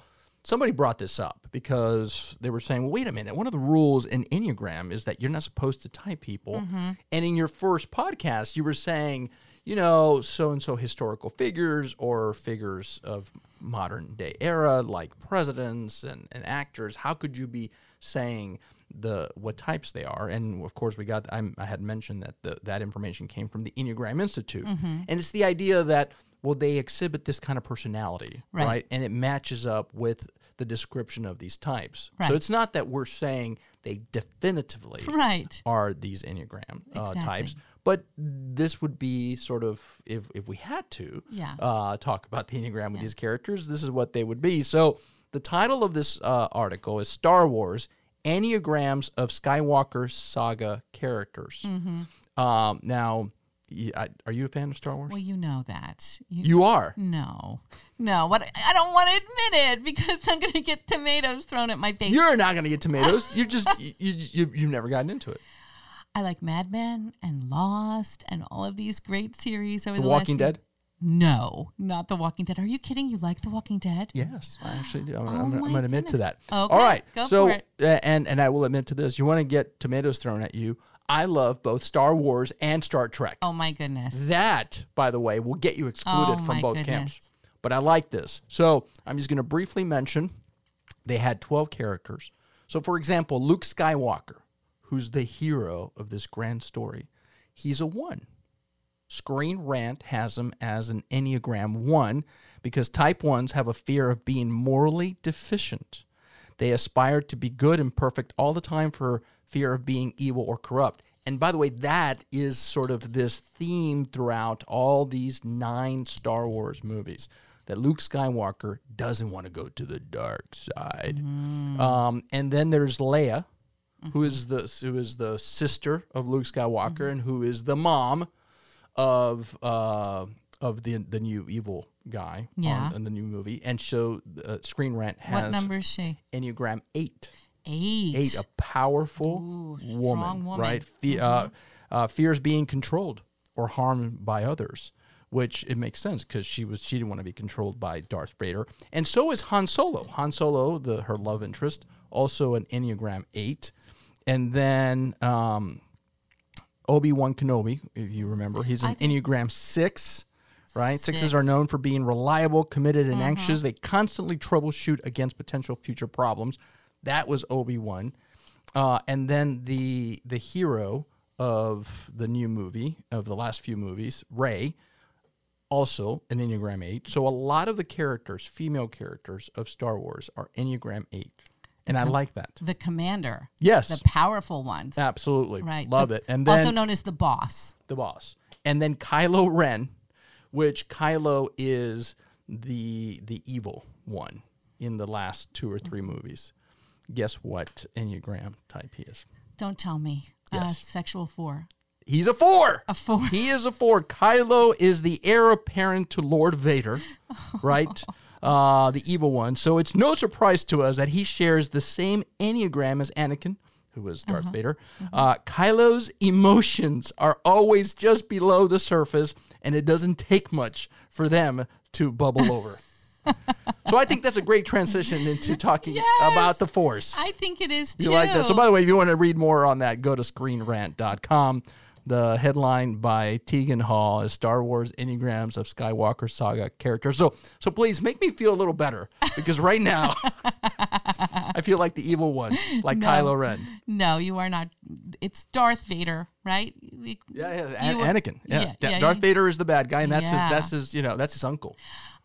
Speaker 1: somebody brought this up because they were saying, well, wait a minute, one of the rules in Enneagram is that you're not supposed to type people. Mm-hmm. And in your first podcast, you were saying, you know, so and so historical figures or figures of modern day era, like presidents and, and actors, how could you be saying the what types they are? And of course, we got I'm, I had mentioned that the, that information came from the Enneagram Institute, and it's the idea that well, they exhibit this kind of personality, right?
Speaker 3: Right.
Speaker 1: And it matches up with the description of these types. So it's not that we're saying they definitively
Speaker 3: Right.
Speaker 1: are these Enneagram uh,
Speaker 3: Exactly.
Speaker 1: types. But this would be sort of if if we had to
Speaker 3: Yeah.
Speaker 1: uh, talk about the Enneagram with these characters, this is what they would be. So the title of this uh, article is Star Wars Enneagrams of Skywalker Saga Characters.
Speaker 3: Mm-hmm.
Speaker 1: Um, now, I- are you a fan of Star Wars?
Speaker 3: Well, you know that. You,
Speaker 1: you are.
Speaker 3: no, no. What I don't want to admit it because I'm going to get tomatoes thrown at my face.
Speaker 1: You're not going to get tomatoes. You're just you, you, you you've never gotten into it.
Speaker 3: I like Mad Men and Lost and all of these great series over
Speaker 1: The
Speaker 3: the,
Speaker 1: Walking Dead.
Speaker 3: No, not The Walking Dead. Are you kidding? You like The Walking Dead?
Speaker 1: Yes, I actually do. I'm,
Speaker 3: Oh
Speaker 1: I'm, I'm going to admit to that.
Speaker 3: Okay,
Speaker 1: All right.
Speaker 3: go
Speaker 1: so,
Speaker 3: for it.
Speaker 1: uh, and and I will admit to this. You want to get tomatoes thrown at you. I love both Star Wars and Star Trek.
Speaker 3: Oh my goodness.
Speaker 1: That, by the way, will get you excluded
Speaker 3: Oh,
Speaker 1: from both
Speaker 3: goodness.
Speaker 1: camps. But I like this. So I'm just going to briefly mention they had 12 characters. So, for example, Luke Skywalker, who's the hero of this grand story, he's a one. Screen Rant has him as an Enneagram 1 because type 1s have a fear of being morally deficient. They aspire to be good and perfect all the time for fear of being evil or corrupt. And by the way, that is sort of this theme throughout all these nine Star Wars movies that Luke Skywalker doesn't want to go to the dark side. Um, and then there's Leia, who is the who is the sister of Luke Skywalker and who is the mom of uh, of the the new evil guy
Speaker 3: Yeah.
Speaker 1: on, in the new movie. And so uh, Screen Rant
Speaker 3: What
Speaker 1: has
Speaker 3: number is she?
Speaker 1: Enneagram eight.
Speaker 3: Eight.
Speaker 1: Eight, a powerful
Speaker 3: Ooh,
Speaker 1: woman,
Speaker 3: strong woman.
Speaker 1: right? Fe- uh, uh, fears being controlled or harmed by others, which it makes sense because she was she didn't want to be controlled by Darth Vader, and so is Han Solo. Han Solo, the her love interest, also an Enneagram eight, and then um, Obi Wan Kenobi, if you remember, he's an Enneagram six. Right, sixes are known for being reliable, committed, and anxious. They constantly troubleshoot against potential future problems. That was Obi Wan, uh, and then the the hero of the new movie of the last few movies, Rey, also an Enneagram eight. So a lot of the characters, female characters of Star Wars, are Enneagram eight, and I like that.
Speaker 3: The commander.
Speaker 1: Yes,
Speaker 3: The powerful ones.
Speaker 1: absolutely,
Speaker 3: Right.
Speaker 1: love
Speaker 3: The-
Speaker 1: it. And then
Speaker 3: also known as the boss.
Speaker 1: the boss, and then Kylo Ren, which Kylo is the the evil one in the last two or three movies. Guess what Enneagram type he is?
Speaker 3: Don't tell me. Uh,
Speaker 1: Yes.
Speaker 3: sexual four.
Speaker 1: He's a four.
Speaker 3: A four.
Speaker 1: He is a four. Kylo is the heir apparent to Lord Vader, right? Uh, the evil one. So it's no surprise to us that he shares the same Enneagram as Anakin, who was Darth Vader. Uh, Kylo's emotions are always just below the surface, and it doesn't take much for them to bubble over. so I think that's a great transition into talking
Speaker 3: Yes.
Speaker 1: about the Force.
Speaker 3: I think it is too.
Speaker 1: You like that? So, by the way, if you want to read more on that, go to screenrant.com. The headline by Tegan Hall is Star Wars Enneagrams of Skywalker Saga Characters. So, so please make me feel a little better because right now I feel like the evil one, like
Speaker 3: No.
Speaker 1: Kylo Ren.
Speaker 3: no, you are not. It's Darth Vader, right?
Speaker 1: Yeah, yeah, An-
Speaker 3: were-
Speaker 1: Anakin. Yeah,
Speaker 3: yeah, yeah,
Speaker 1: Darth Vader is the bad guy, and that's his. That's his. You know, that's his uncle.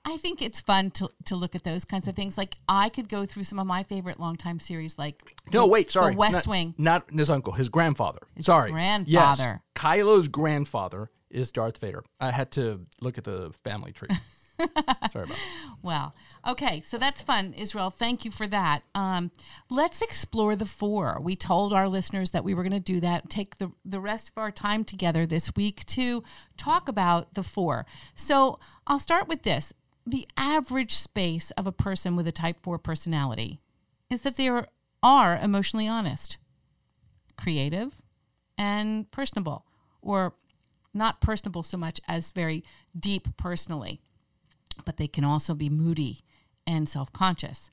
Speaker 3: I think it's fun to to look at those kinds of things. Like I could go through some of my favorite longtime series, like
Speaker 1: No, wait, sorry.
Speaker 3: the West
Speaker 1: not,
Speaker 3: Wing.
Speaker 1: Not his uncle, his grandfather. sorry.
Speaker 3: grandfather.
Speaker 1: Yes, Kylo's grandfather is Darth Vader. I had to look at the family tree. sorry about that.
Speaker 3: Wow. Okay, so that's fun, Israel. Thank you for that. Um, let's explore the four. We told our listeners that we were going to do that. Take the the rest of our time together this week to talk about the four. So I'll start with this: the average space of a person with a Type Four personality is that they are, are emotionally honest, creative, and personable, or not personable so much as very deep personally but they can also be moody and self conscious.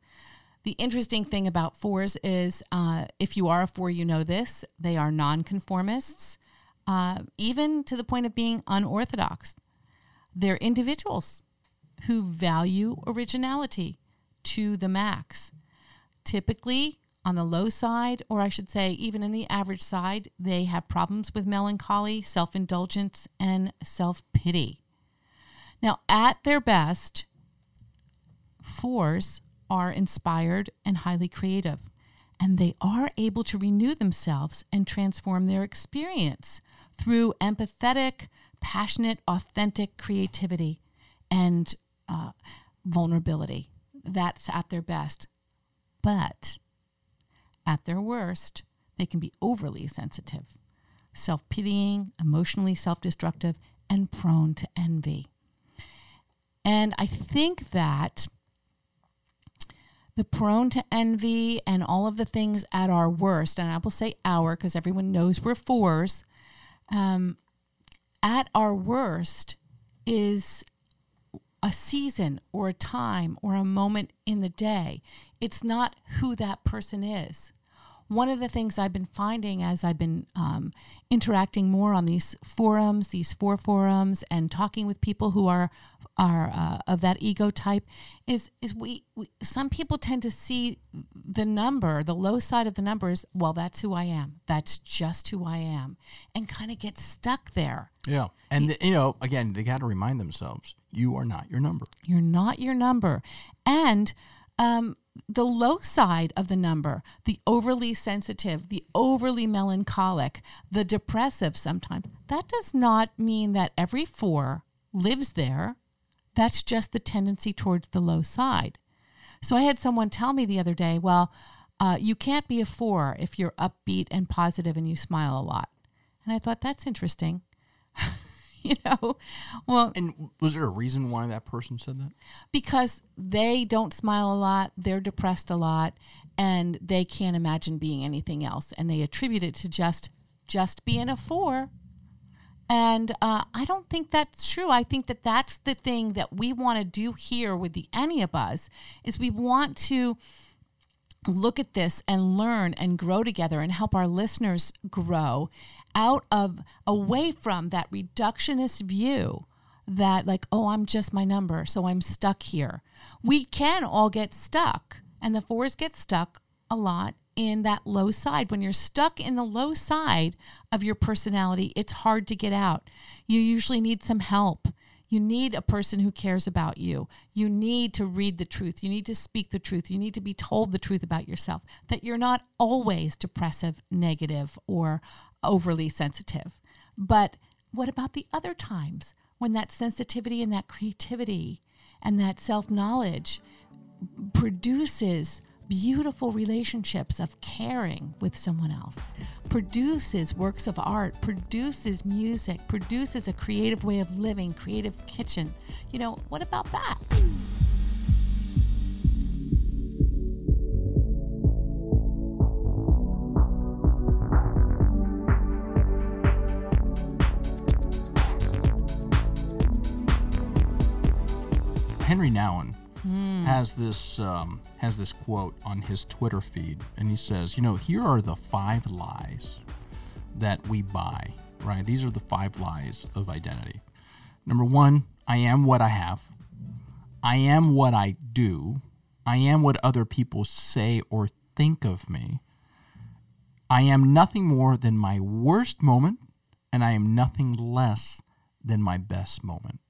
Speaker 3: The interesting thing about fours is uh, if you are a four, you know this, they are nonconformists, uh, even to the point of being unorthodox. They're individuals who value originality to the max. Typically, on the low side, or I should say, even in the average side, they have problems with melancholy, self indulgence, and self pity. Now, at their best, fours are inspired and highly creative, and they are able to renew themselves and transform their experience through empathetic, passionate, authentic creativity and uh, vulnerability. That's at their best. But at their worst, they can be overly sensitive, self pitying, emotionally self destructive, and prone to envy. And I think that the prone to envy and all of the things at our worst, and I will say our because everyone knows we're fours, um, at our worst is a season or a time or a moment in the day. It's not who that person is. One of the things I've been finding as I've been um, interacting more on these forums, these four forums, and talking with people who are are uh, of that ego type, is is we, we some people tend to see the number, the low side of the numbers. Well, that's who I am. That's just who I am, and kind of get stuck there.
Speaker 1: Yeah, and you know, again, they got to remind themselves you are not your number.
Speaker 3: You're not your number. And um, the low side of the number, the overly sensitive, the overly melancholic, the depressive sometimes, that does not mean that every four lives there. That's just the tendency towards the low side. So I had someone tell me the other day, well, uh, you can't be a four if you're upbeat and positive and you smile a lot. And I thought, that's interesting. you know, well,
Speaker 1: And was there a reason why that person said that?
Speaker 3: because they don't smile a lot, they're depressed a lot, and they can't imagine being anything else, and they attribute it to just just being a four. And uh, I don't think that's true. I think that that's the thing that we want to do here with the Enneabuzz is we want to look at this and learn and grow together and help our listeners grow out of away from that reductionist view that like oh i'm just my number so i'm stuck here we can all get stuck and the fours get stuck a lot in that low side when you're stuck in the low side of your personality it's hard to get out you usually need some help you need a person who cares about you. You need to read the truth. You need to speak the truth. You need to be told the truth about yourself that you're not always depressive, negative, or overly sensitive. But what about the other times when that sensitivity and that creativity and that self knowledge produces beautiful relationships of caring with someone else, produces works of art, produces music, produces a creative way of living, creative kitchen. You know, what about that?
Speaker 1: Henri Nouwen has this um, has this quote on his Twitter feed, and he says, "You know, here are the five lies that we buy. Right? These are the five lies of identity. Number one, I am what I have. I am what I do. I am what other people say or think of me. I am nothing more than my worst moment, and I am nothing less than my best moment.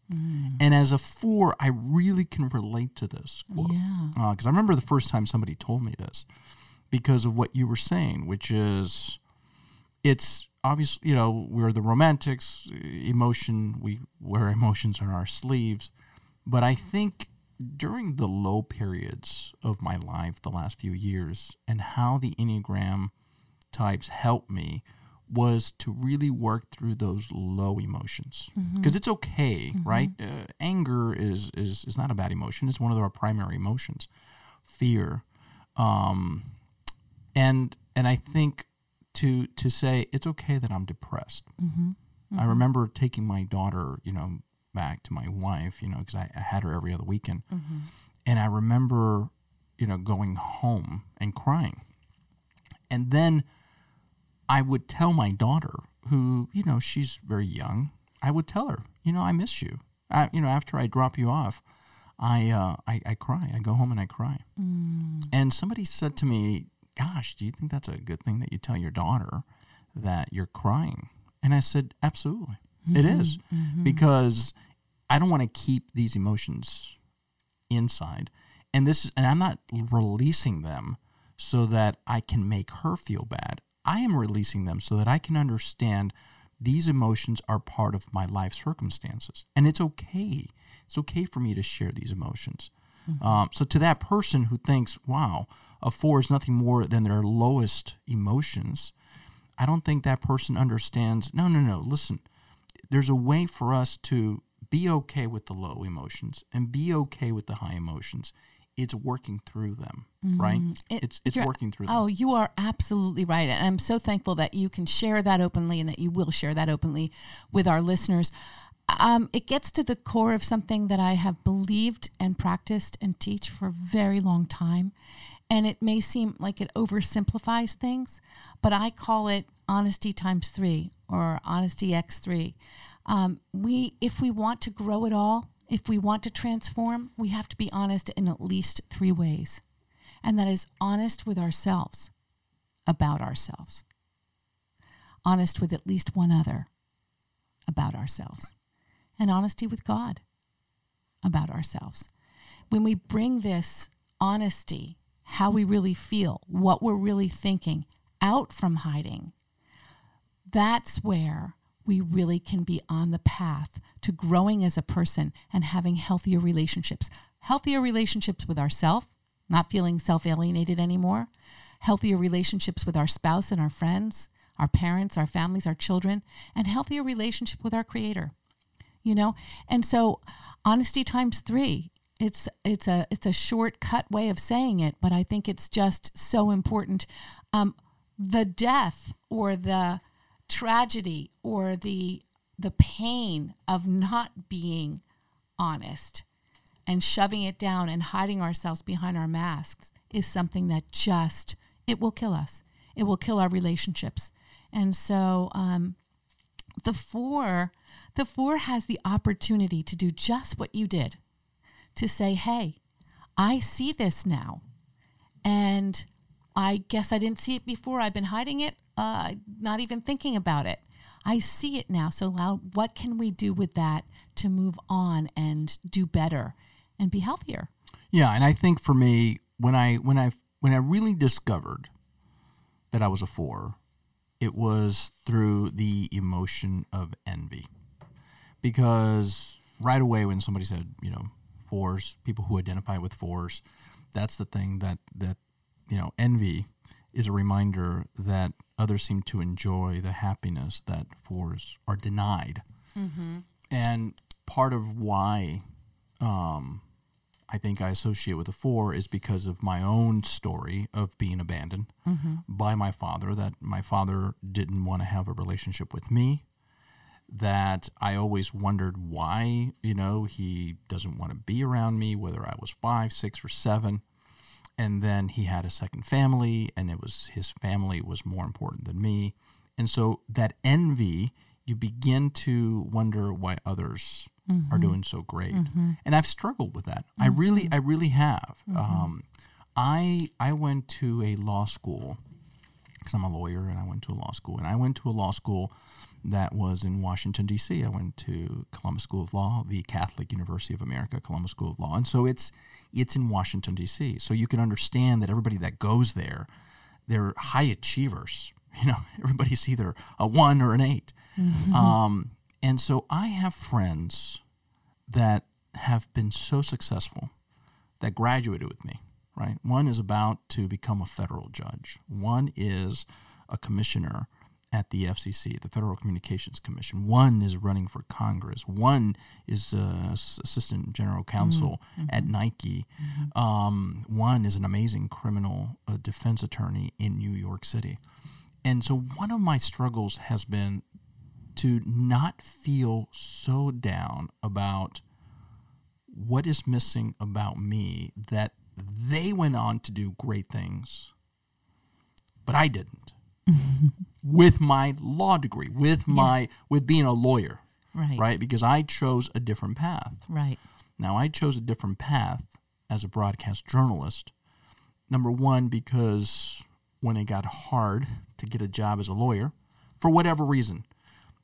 Speaker 1: And as a four, I really can relate to this quote.
Speaker 3: Yeah.
Speaker 1: Uh, because I remember the first time somebody told me this because of what you were saying, which is it's obviously, you know, we're the romantics, emotion, we wear emotions on our sleeves. But I think during the low periods of my life the last few years and how the Enneagram types helped me was to really work through those low emotions. Mm-hmm. Because it's okay mm-hmm. right? Uh, anger is, is is not a bad emotion. It's one of our primary emotions fear. Um, and and i think to to say it's okay that i'm depressed. Mm-hmm. I remember taking my daughter you know back to my wife you know because I, I had her every other weekend. And i remember you know going home and crying. And then I would tell my daughter, who you know she's very young, I would tell her, you know, I miss you. I, you know, after I drop you off, I, uh, I I cry. I go home and I cry. Mm. And somebody said to me, "Gosh, do you think that's a good thing that you tell your daughter that you're crying?" And I said, "Absolutely, it mm-hmm. is, mm-hmm. because I don't want to keep these emotions inside. And this is and I'm not releasing them so that I can make her feel bad. I am releasing them so that I can understand these emotions are part of my life circumstances. And it's okay. It's okay for me to share these emotions. Um, so to that person who thinks, wow, a four is nothing more than their lowest emotions, I don't think that person understands. No, no, no. Listen, there's a way for us to be okay with the low emotions and be okay with the high emotions. It's working through them, right?
Speaker 3: It-
Speaker 1: it's it's working through them.
Speaker 3: Oh, you are absolutely right. And I'm so thankful that you can share that openly and that you will share that openly with our listeners. Um, it gets to the core of something that I have believed and practiced and teach for a very long time. And it may seem like it oversimplifies things, but I call it honesty times three or honesty x three. Um, we, if we want to grow at all, if we want to transform, we have to be honest in at least three ways and that is honest with ourselves about ourselves, honest with at least one other about ourselves, and honesty with God about ourselves. When we bring this honesty, how we really feel, what we're really thinking, out from hiding, that's where we really can be on the path to growing as a person and having healthier relationships. Healthier relationships with ourselves, not feeling self alienated anymore. Healthier relationships with our spouse and our friends, our parents, our families, our children, and healthier relationship with our creator. You know? And so honesty times three. It's it's a it's a shortcut way of saying it, but I think it's just so important. Um, the death or the tragedy or the the pain of not being honest and shoving it down and hiding ourselves behind our masks is something that just it will kill us. It will kill our relationships. And so um, the four the four has the opportunity to do just what you did to say hey i see this now and I guess I didn't see it before. I've been hiding it, uh, not even thinking about it. I see it now. So, now what can we do with that to move on and do better and be healthier?
Speaker 1: Yeah, and I think for me, when I when I when I really discovered that I was a four, it was through the emotion of envy. Because right away when somebody said, you know, fours, people who identify with fours, that's the thing that that you know, envy is a reminder that others seem to enjoy the happiness that fours are denied. And part of why um, I think I associate with a four is because of my own story of being abandoned by my father, that my father didn't want to have a relationship with me, that I always wondered why, you know, he doesn't want to be around me, whether I was five, six, or seven. And then he had a second family, and it was his family was more important than me. And so that envy, you begin to wonder why others mm-hmm. are doing so great. Mm-hmm. And I've struggled with that. Mm-hmm. I really, I really have. Mm-hmm. Um, I I went to a law school because I'm a lawyer, and I went to a law school, and I went to a law school that was in Washington D.C. I went to Columbus School of Law, the Catholic University of America, Columbus School of Law, and so it's it's in Washington D.C. So you can understand that everybody that goes there, they're high achievers. You know, everybody's either a one or an 8 mm-hmm. um, and so I have friends that have been so successful that graduated with me. Right, one is about to become a federal judge. One is a commissioner at the FCC, the Federal Communications Commission. One is running for Congress. One is uh, assistant general counsel mm-hmm. at Nike. Mm-hmm. Um, one is an amazing criminal uh, defense attorney in New York City. And so, one of my struggles has been to not feel so down about what is missing about me that they went on to do great things, but I didn't. With my law degree, with my with being a lawyer,
Speaker 3: right?
Speaker 1: Right, because I chose a different path.
Speaker 3: Right.
Speaker 1: Now I chose a different path as a broadcast journalist. Number one, because when it got hard to get a job as a lawyer, for whatever reason,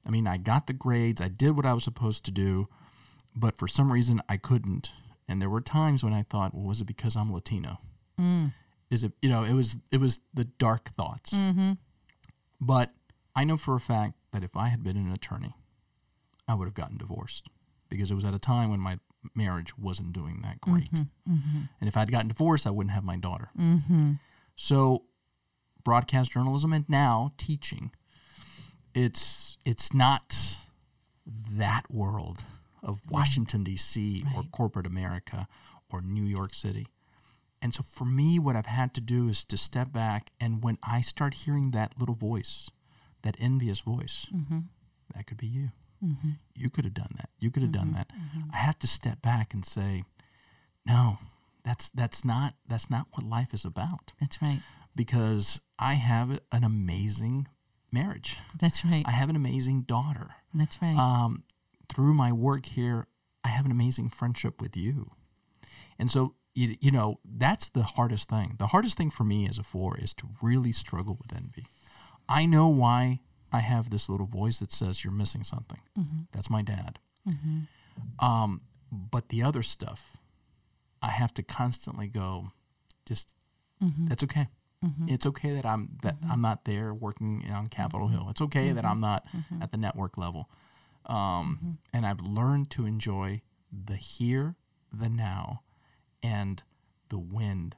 Speaker 1: I mean, I got the grades, I did what I was supposed to do, but for some reason I couldn't. And there were times when I thought, well, was it because I'm Latino? Mm. Is it, you know, it was it was the dark thoughts. Mm-hmm. But I know for a fact that if I had been an attorney, I would have gotten divorced because it was at a time when my marriage wasn't doing that great. Mm-hmm, mm-hmm. And if I'd gotten divorced, I wouldn't have my daughter. Mm-hmm. So, broadcast journalism and now teaching, it's it's not that world of Washington D.C. Right. or corporate America or New York City. And so for me, what I've had to do is to step back. And when I start hearing that little voice, that envious voice, mm-hmm. that could be you. Mm-hmm. You could have done that. You could have mm-hmm. done that. Mm-hmm. I have to step back and say, no, that's that's not that's not what life is about.
Speaker 3: That's right.
Speaker 1: Because I have an amazing marriage.
Speaker 3: That's right.
Speaker 1: I have an amazing daughter.
Speaker 3: That's right.
Speaker 1: Um, through my work here, I have an amazing friendship with you. And so you, you know, that's the hardest thing. The hardest thing for me as a four is to really struggle with envy. I know why I have this little voice that says you're missing something. Mm-hmm. That's my dad. Mm-hmm. Um, but the other stuff, I have to constantly go, just mm-hmm. that's okay. Mm-hmm. It's okay that I'm that mm-hmm. I'm not there working on Capitol mm-hmm. Hill. It's okay that I'm not at the network level. Um, and I've learned to enjoy the here, the now, and the wind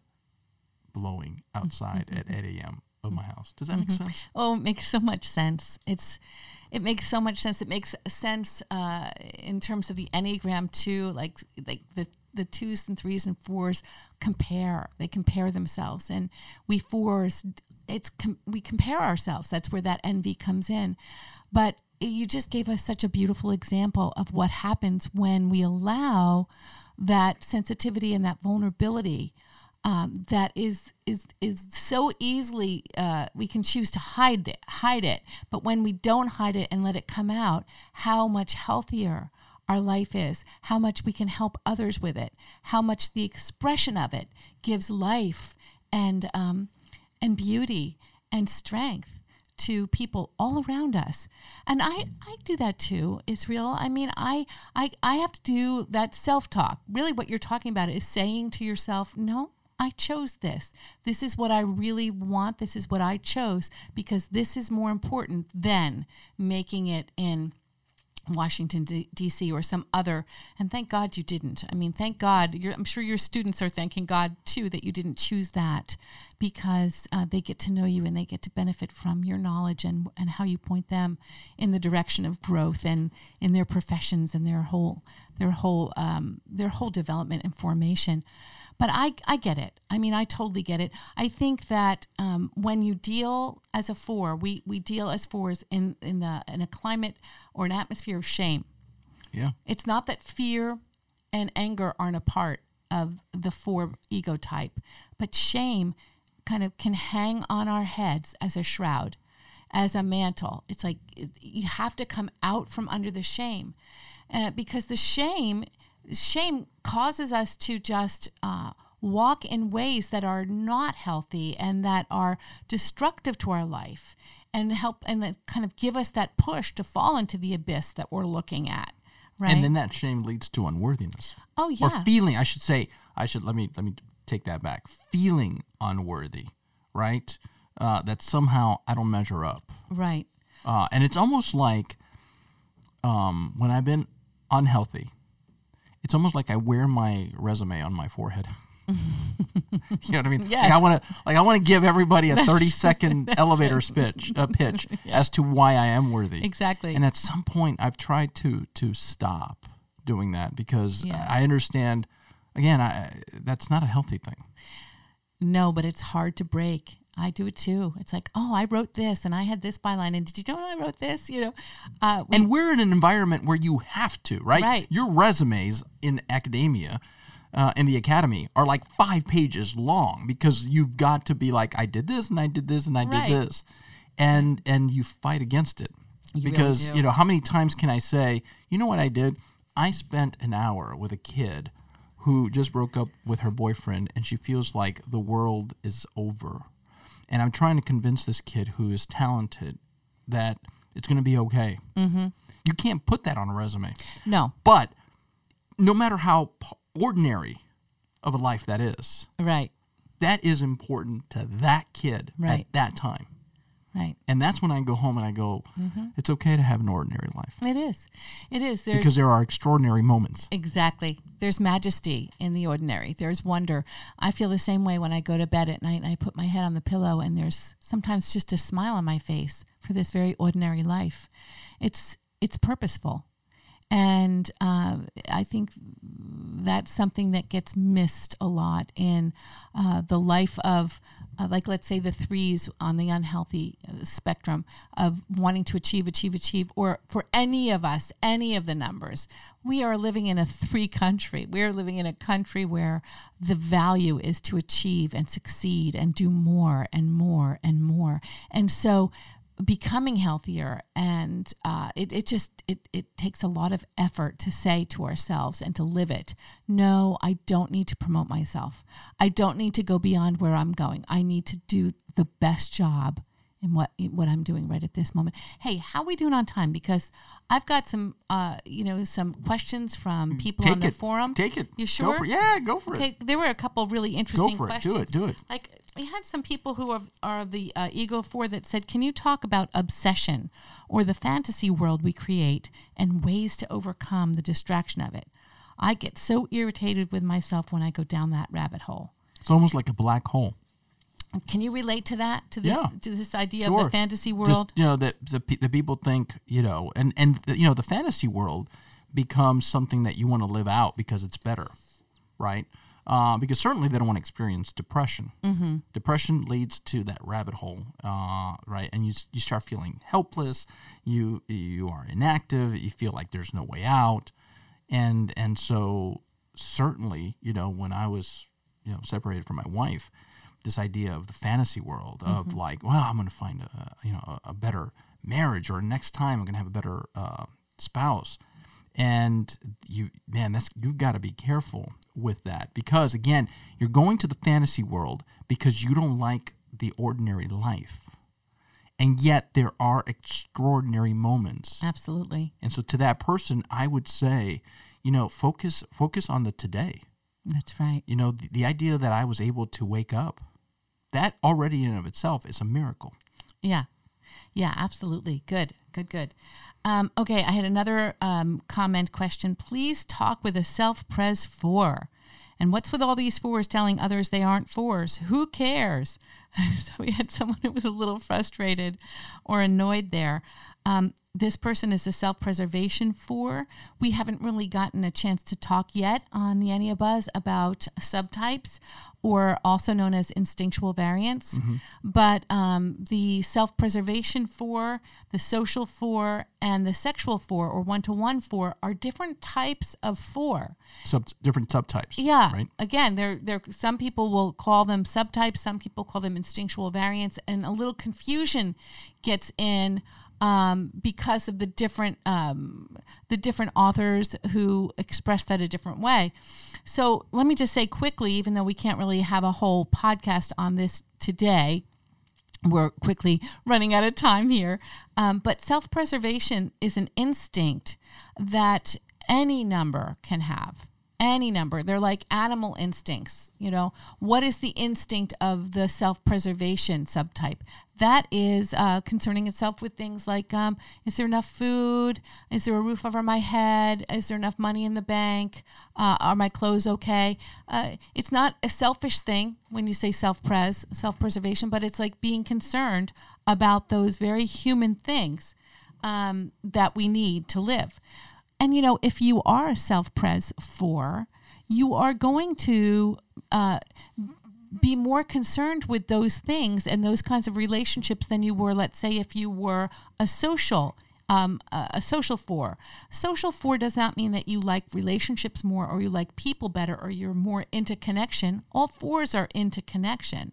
Speaker 1: blowing outside mm-hmm. at 8 a.m. of my house. Does that mm-hmm. make sense?
Speaker 3: Oh, it makes so much sense. It's it makes so much sense. It makes sense uh, in terms of the enneagram too. Like like the the twos and threes and fours compare. They compare themselves, and we fours it's com- we compare ourselves. That's where that envy comes in. But you just gave us such a beautiful example of what happens when we allow that sensitivity and that vulnerability um, that is is is so easily uh, we can choose to hide it hide it. But when we don't hide it and let it come out how much healthier our life is how much we can help others with it how much the expression of it gives life and um, and beauty and strength to people all around us. And I, I do that too, Israel. I mean, I, I, I have to do that self talk. Really, what you're talking about is saying to yourself, no, I chose this. This is what I really want. This is what I chose because this is more important than making it in Washington D.C. or some other. And thank God you didn't. I mean, thank God. I'm sure your students are thanking God too that you didn't choose that because uh, they get to know you and they get to benefit from your knowledge and, and how you point them in the direction of growth and in their professions and their whole their whole um, their whole development and formation. But I, I get it. I mean, I totally get it. I think that um, when you deal as a four, we, we deal as fours in, in, the, in a climate or an atmosphere of shame.
Speaker 1: Yeah.
Speaker 3: It's not that fear and anger aren't a part of the four ego type, but shame kind of can hang on our heads as a shroud, as a mantle. It's like you have to come out from under the shame uh, because the shame shame causes us to just uh, walk in ways that are not healthy and that are destructive to our life and help and that kind of give us that push to fall into the abyss that we're looking at right
Speaker 1: And then that shame leads to unworthiness.
Speaker 3: oh yeah
Speaker 1: Or feeling, I should say, I should let me let me take that back. Feeling unworthy, right? Uh, that somehow I don't measure up.
Speaker 3: right
Speaker 1: Uh, and it's almost like um, when I've been unhealthy, it's almost like I wear my resume on my forehead. you know what I mean? Like I want to, like I want to give everybody a thirty second elevator speech, a pitch as to why I am worthy.
Speaker 3: Exactly.
Speaker 1: And at some point, I've tried to to stop doing that because
Speaker 3: Yeah.
Speaker 1: I understand. Again, I that's not a healthy thing.
Speaker 3: no but it's hard to break i do it too it's like oh i wrote this and i had this byline and did you know i wrote this you know uh, we-
Speaker 1: and we're in an environment where you have to, right?
Speaker 3: Right.
Speaker 1: Your resumes in academia, uh, in the academy, are like five pages long because you've got to be like, I did this and I did this and I
Speaker 3: Right.
Speaker 1: did this, and and you fight against it
Speaker 3: really
Speaker 1: because
Speaker 3: do.
Speaker 1: you know how many times can I say, you know what I did? I spent an hour with a kid who just broke up with her boyfriend and she feels like the world is over. And I'm trying to convince this kid who is talented that it's going to be okay. Mm-hmm. You can't put that on a resume.
Speaker 3: no
Speaker 1: But no matter how ordinary of a life that is,
Speaker 3: right
Speaker 1: that is important to that kid
Speaker 3: Right.
Speaker 1: at that time.
Speaker 3: Right
Speaker 1: And that's when I go home and I go, mm-hmm. it's okay to have an ordinary life
Speaker 3: it is it is there's
Speaker 1: because there are extraordinary moments.
Speaker 3: Exactly. There's majesty in the ordinary. There's wonder. I feel the same way when I go to bed at night and I put my head on the pillow and there's sometimes just a smile on my face for this very ordinary life. It's it's purposeful. And uh, I think that's something that gets missed a lot in uh, the life of, uh, like, let's say the threes on the unhealthy uh, spectrum of wanting to achieve, achieve, achieve, or for any of us, any of the numbers. We are living in a three country. We are living in a country where the value is to achieve and succeed and do more and more and more. And so, becoming healthier and uh, it, it just it, it takes a lot of effort to say to ourselves and to live it no i don't need to promote myself i don't need to go beyond where i'm going i need to do the best job in what what i'm doing right at this moment hey how are we doing on time because i've got some uh, you know some questions from people on
Speaker 1: Take
Speaker 3: the
Speaker 1: it.
Speaker 3: forum
Speaker 1: Take it.
Speaker 3: you sure Go
Speaker 1: for it. Yeah, go for it.
Speaker 3: okay there were a couple really interesting go
Speaker 1: for it.
Speaker 3: questions
Speaker 1: Do it. Do it.
Speaker 3: like we had some people who are, are of the uh, ego four that said can you talk about obsession or the fantasy world we create and ways to overcome the distraction of it i get so irritated with myself when i go down that rabbit hole
Speaker 1: It's almost like a black hole.
Speaker 3: can you relate to that to this
Speaker 1: Yeah.
Speaker 3: to this idea of the fantasy
Speaker 1: Just,
Speaker 3: world
Speaker 1: you know that the, the people think you know, and and the, you know the fantasy world becomes something that you want to live out because it's better, right? Uh, because certainly they don't want to experience depression. Mm-hmm. Depression leads to that rabbit hole, uh, right? And you you start feeling helpless. You you are inactive. You feel like there's no way out, and and so certainly you know when I was you know separated from my wife, this idea of the fantasy world of like, well, I'm going to find a you know a, a better marriage, or next time I'm going to have a better uh, spouse, and you man, that's you've got to be careful with that because again, you're going to the fantasy world because you don't like the ordinary life, and yet there are extraordinary moments.
Speaker 3: absolutely
Speaker 1: And so to that person, I would say, you know, focus focus on the today.
Speaker 3: that's right
Speaker 1: You know, the, the idea that I was able to wake up, that already in and of itself is a miracle.
Speaker 3: Yeah. Yeah, absolutely. Good, good, good. Um, okay, I had another um, comment question. Please talk with a self pres 4 And what's with all these fours telling others they aren't fours? Who cares? so we had someone who was a little frustrated or annoyed there. Um, this person is a self preservation four. We haven't really gotten a chance to talk yet on the Enneabuzz about subtypes or also known as instinctual variants. Mm-hmm. But um, the self preservation four, the social four, and the sexual four or one to one four are different types of four.
Speaker 1: Sub different subtypes.
Speaker 3: Yeah.
Speaker 1: Right.
Speaker 3: Again, there there some people will call them subtypes, some people call them instinctual variants, and a little confusion gets in um, because of the different um, the different authors who express that a different way. So let me just say quickly, even though we can't really have a whole podcast on this today, we're quickly running out of time here. Um, but self preservation is an instinct that any number can have any number. They're like animal instincts. You know, what is the instinct of the self preservation subtype? That is uh, concerning itself with things like um, is there enough food? Is there a roof over my head? Is there enough money in the bank? Uh, are my clothes okay? Uh, it's not a selfish thing when you say self pres, self preservation, but it's like being concerned about those very human things um, that we need to live. And, you know, if you are a self pres four, you are going to uh, be more concerned with those things and those kinds of relationships than you were, let's say, if you were a social. Um, a social four. Social four does not mean that you like relationships more or you like people better or you're more into connection. All fours are into connection.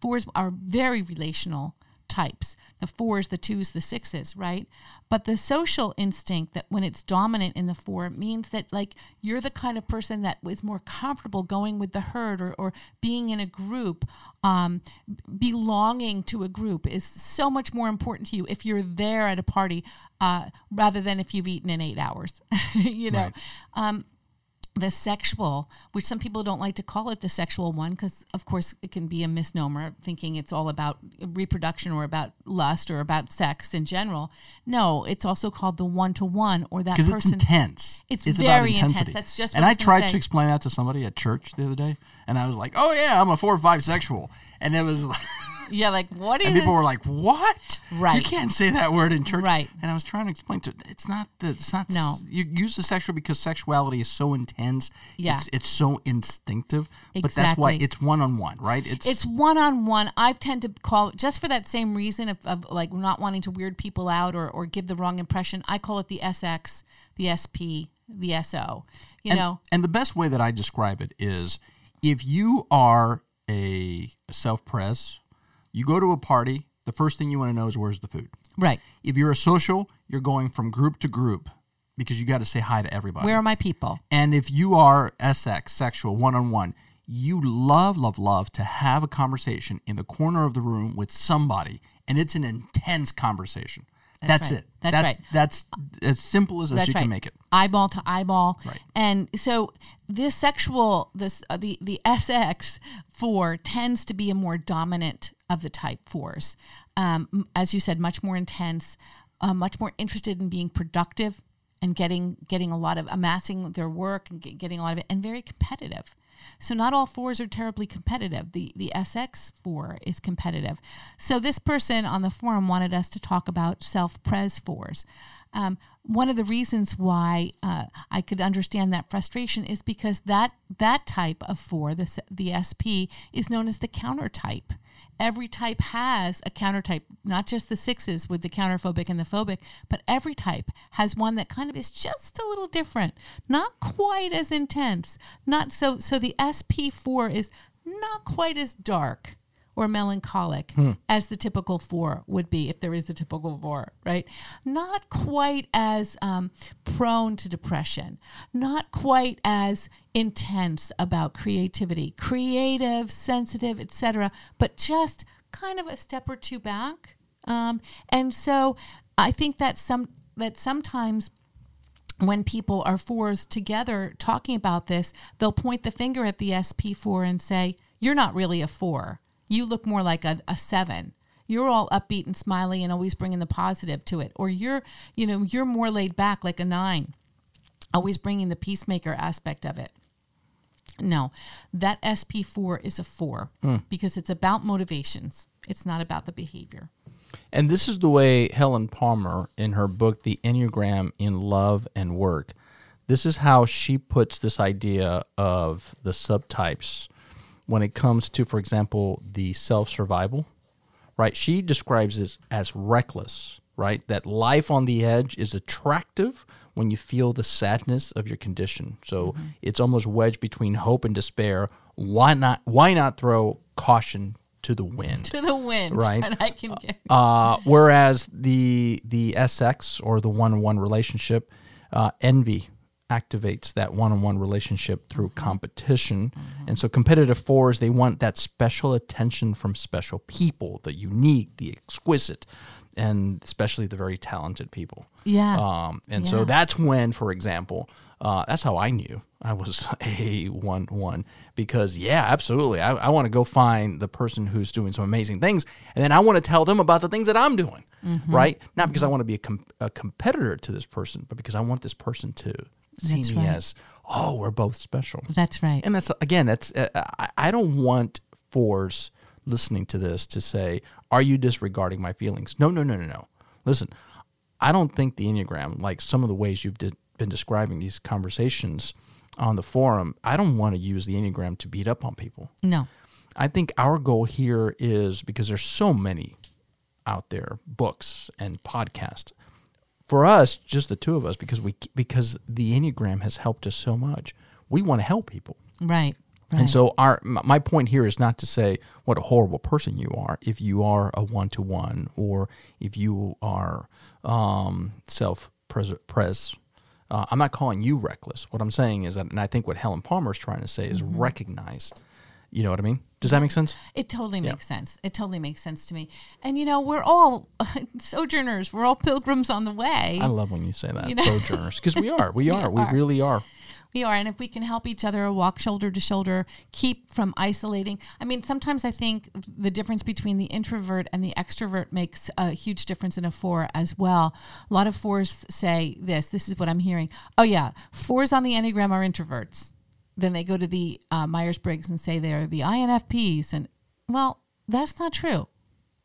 Speaker 3: Fours are very relational types the fours, the twos, the sixes, right? But the social instinct that when it's dominant in the four means that like you're the kind of person that is more comfortable going with the herd or, or being in a group, um, belonging to a group is so much more important to you if you're there at a party uh, rather than if you've eaten in eight hours, you know. Right. Um, the sexual, which some people don't like to call it the sexual one, because of course it can be a misnomer, thinking it's all about reproduction or about lust or about sex in general. No, it's also called the one to one or that person.
Speaker 1: Because it's intense.
Speaker 3: It's, it's very intense. That's just.
Speaker 1: and I,
Speaker 3: I
Speaker 1: tried
Speaker 3: say.
Speaker 1: to explain that to somebody at church the other day, and I was like, "Oh yeah, I'm a four or five sexual," and it was.
Speaker 3: Yeah, like what is
Speaker 1: and people were like, "What?
Speaker 3: Right?
Speaker 1: You can't say that word in church."
Speaker 3: Right.
Speaker 1: And I was trying to explain to it's not the it's not
Speaker 3: no.
Speaker 1: You use the sexual because sexuality is so intense.
Speaker 3: Yeah.
Speaker 1: It's, it's so instinctive.
Speaker 3: Exactly.
Speaker 1: But that's why it's one on one, right?
Speaker 3: It's it's one on one. I tend to call it just for that same reason of, of like not wanting to weird people out or or give the wrong impression. I call it the SX, the SP, the SO. You
Speaker 1: and,
Speaker 3: know.
Speaker 1: And the best way that I describe it is if you are a self pres you go to a party, the first thing you want to know is where's the food.
Speaker 3: Right.
Speaker 1: If you're a social, you're going from group to group because you got to say hi to everybody.
Speaker 3: Where are my people?
Speaker 1: And if you are SX, sexual, one on one, you love, love, love to have a conversation in the corner of the room with somebody, and it's an intense conversation. That's,
Speaker 3: that's right.
Speaker 1: it.
Speaker 3: That's,
Speaker 1: that's,
Speaker 3: right.
Speaker 1: That's as simple as, as you
Speaker 3: right.
Speaker 1: can make it.
Speaker 3: Eyeball to eyeball.
Speaker 1: Right.
Speaker 3: And so this sexual, this uh, the the SX four tends to be a more dominant of the type fours. Um, as you said, much more intense, uh, much more interested in being productive and getting getting a lot of amassing their work and get, getting a lot of it, and very competitive. So not all fours are terribly competitive. The the SX four is competitive. So this person on the forum wanted us to talk about self pres fours. Um, one of the reasons why uh, I could understand that frustration is because that that type of four, the the SP, is known as the counter type every type has a counter type, not just the sixes with the counterphobic and the phobic, but every type has one that kind of is just a little different, not quite as intense. Not so so the SP4 is not quite as dark or melancholic hmm. as the typical four would be if there is a typical four, right? Not quite as um, prone to depression, not quite as intense about creativity, creative, sensitive, etc., but just kind of a step or two back. Um, and so I think that some that sometimes when people are fours together talking about this, they'll point the finger at the SP4 and say, You're not really a four you look more like a, a seven you're all upbeat and smiley and always bringing the positive to it or you're you know you're more laid back like a nine always bringing the peacemaker aspect of it No, that SP4 is a four hmm. because it's about motivations. It's not about the behavior.
Speaker 1: And this is the way Helen Palmer, in her book, The Enneagram in Love and Work, this is how she puts this idea of the subtypes when it comes to, for example, the self survival, right? She describes this as reckless, right? That life on the edge is attractive when you feel the sadness of your condition. So it's almost wedged between hope and despair. Why not? Why not throw caution to the wind?
Speaker 3: To the wind.
Speaker 1: Right.
Speaker 3: And I can get.
Speaker 1: Uh, whereas the the SX or the one on one relationship, uh, envy activates that one on one relationship through competition. And so competitive fours, they want that special attention from special people, the unique, the exquisite, and especially the very talented people.
Speaker 3: Yeah.
Speaker 1: Um, and so that's when, for example, uh, that's how I knew I was a one one because yeah, absolutely. I, I want to go find the person who's doing some amazing things, and then I want to tell them about the things that I'm doing,
Speaker 3: Mm-hmm.
Speaker 1: right? Not because I want to be a, com- a competitor to this person, but because I want this person to see
Speaker 3: That's
Speaker 1: me
Speaker 3: right.
Speaker 1: as oh, we're both special.
Speaker 3: That's right.
Speaker 1: And that's again, that's uh, I, I don't want fours listening to this to say, "Are you disregarding my feelings?" No, no, no, no, no. Listen, I don't think the enneagram, like some of the ways you've di- been describing these conversations on the forum, I don't want to use the enneagram to beat up on people.
Speaker 3: No.
Speaker 1: I think our goal here is because there's so many out there, books and podcasts. For us, just the two of us, because we because the enneagram has helped us so much, we want to help people.
Speaker 3: Right. Right.
Speaker 1: And so our my point here is not to say what a horrible person you are if you are a one to one or if you are um, self pres. pres uh, I'm not calling you reckless. What I'm saying is that, and I think what Helen Palmer is trying to say is
Speaker 3: Mm-hmm.
Speaker 1: recognize. You know what I mean? Does that make sense?
Speaker 3: It totally makes sense. It totally makes sense to me. And you know, we're all sojourners. We're all pilgrims on the way.
Speaker 1: I love when you say that,
Speaker 3: You know?
Speaker 1: sojourners, because we are. We are. We
Speaker 3: are.
Speaker 1: really are.
Speaker 3: We are, and if we can help each other walk shoulder to shoulder, keep from isolating. I mean, sometimes I think the difference between the introvert and the extrovert makes a huge difference in a four as well. A lot of fours say this. This is what I'm hearing. Oh yeah, fours on the enneagram are introverts. Then they go to the uh, Myers Briggs and say they're the INFPs, and well, that's not true.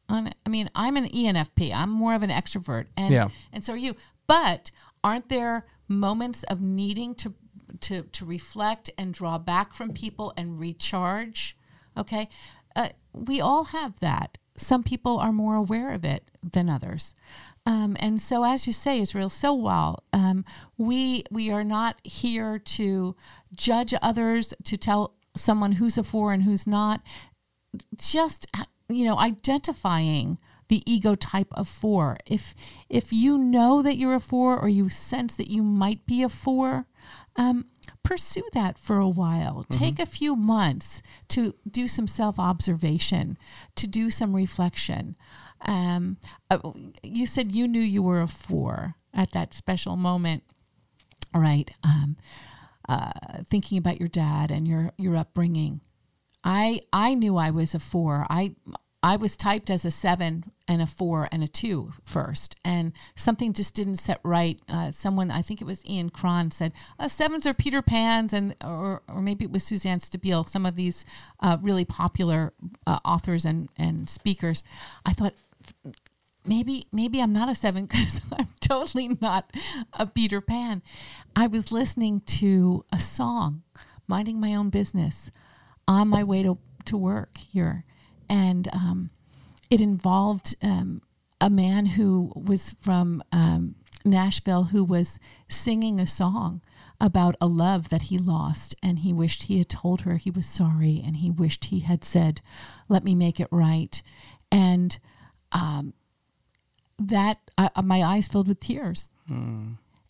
Speaker 3: I mean, I'm an ENFP. I'm more of an extrovert, and
Speaker 1: Yeah.
Speaker 3: and so are you. But aren't there moments of needing to to to reflect and draw back from people and recharge? Okay, uh, we all have that. Some people are more aware of it than others. Um, and so, as you say, Israel, so well, um, we we are not here to judge others, to tell someone who's a four and who's not. Just you know identifying the ego type of four if if you know that you're a four or you sense that you might be a four um, pursue that for a while. Take a few months to do some self-observation to do some reflection um, uh, you said you knew you were a four at that special moment right um, uh, thinking about your dad and your your upbringing I I knew I was a four. I I was typed as a seven and a four and a two first, and something just didn't set right. Uh, someone, I think it was Ian Cron, said uh, sevens are Peter Pans, and or or maybe it was Suzanne Stabile. Some of these uh, really popular uh, authors and and speakers. I thought maybe maybe I'm not a seven because I'm totally not a Peter Pan. I was listening to a song, minding my own business, on my way to to work here, and um, it involved um, a man who was from um, Nashville who was singing a song about a love that he lost and he wished he had told her he was sorry and he wished he had said let me make it right and um, that uh, my eyes filled with tears.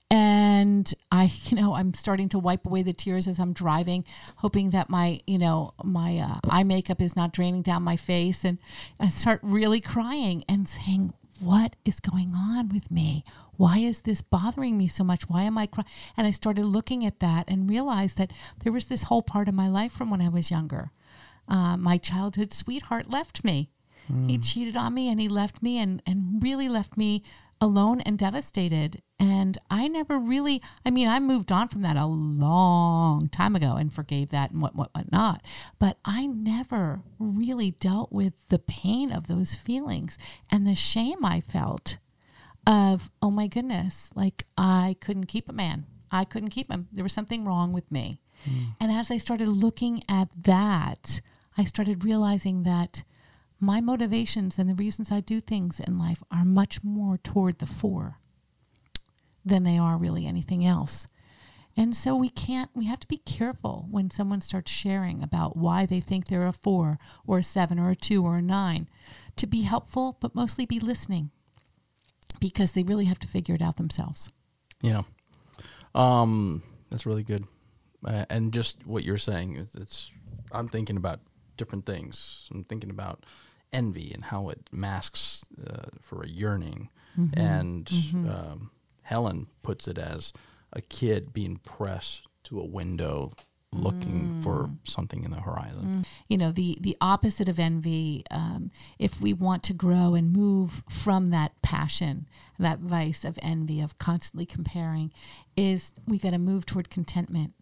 Speaker 3: And i you know i'm starting to wipe away the tears as i'm driving hoping that my you know my uh, eye makeup is not draining down my face. And i start really crying and saying what is going on with me? Why is this bothering me so much? Why am i crying and i started looking at that and realized that there was this whole part of my life from when i was younger. Uh, my childhood sweetheart left me he cheated on me and he left me and, and really left me alone and devastated. And I never really, I mean, I moved on from that a long time ago and forgave that and what, what, what not. But I never really dealt with the pain of those feelings and the shame I felt of, oh my goodness, like I couldn't keep a man. I couldn't keep him. There was something wrong with me. Mm. And as I started looking at that, I started realizing that my motivations and the reasons I do things in life are much more toward the four than they are really anything else. And so we can't, we have to be careful when someone starts sharing about why they think they're a four or a seven or a two or a nine to be helpful, but mostly be listening because they really have to figure it out themselves.
Speaker 1: Yeah. Um, that's really good. Uh, and just what you're saying, it's, it's, I'm thinking about different things. I'm thinking about envy and how it masks uh, for a yearning. Mm-hmm. And mm-hmm. Um, Helen puts it as a kid being pressed to a window looking mm. for something in the horizon.
Speaker 3: Mm. You know, the the opposite of envy. Um, if we want to grow and move from that passion, that vice of envy of constantly comparing, is we got to move toward contentment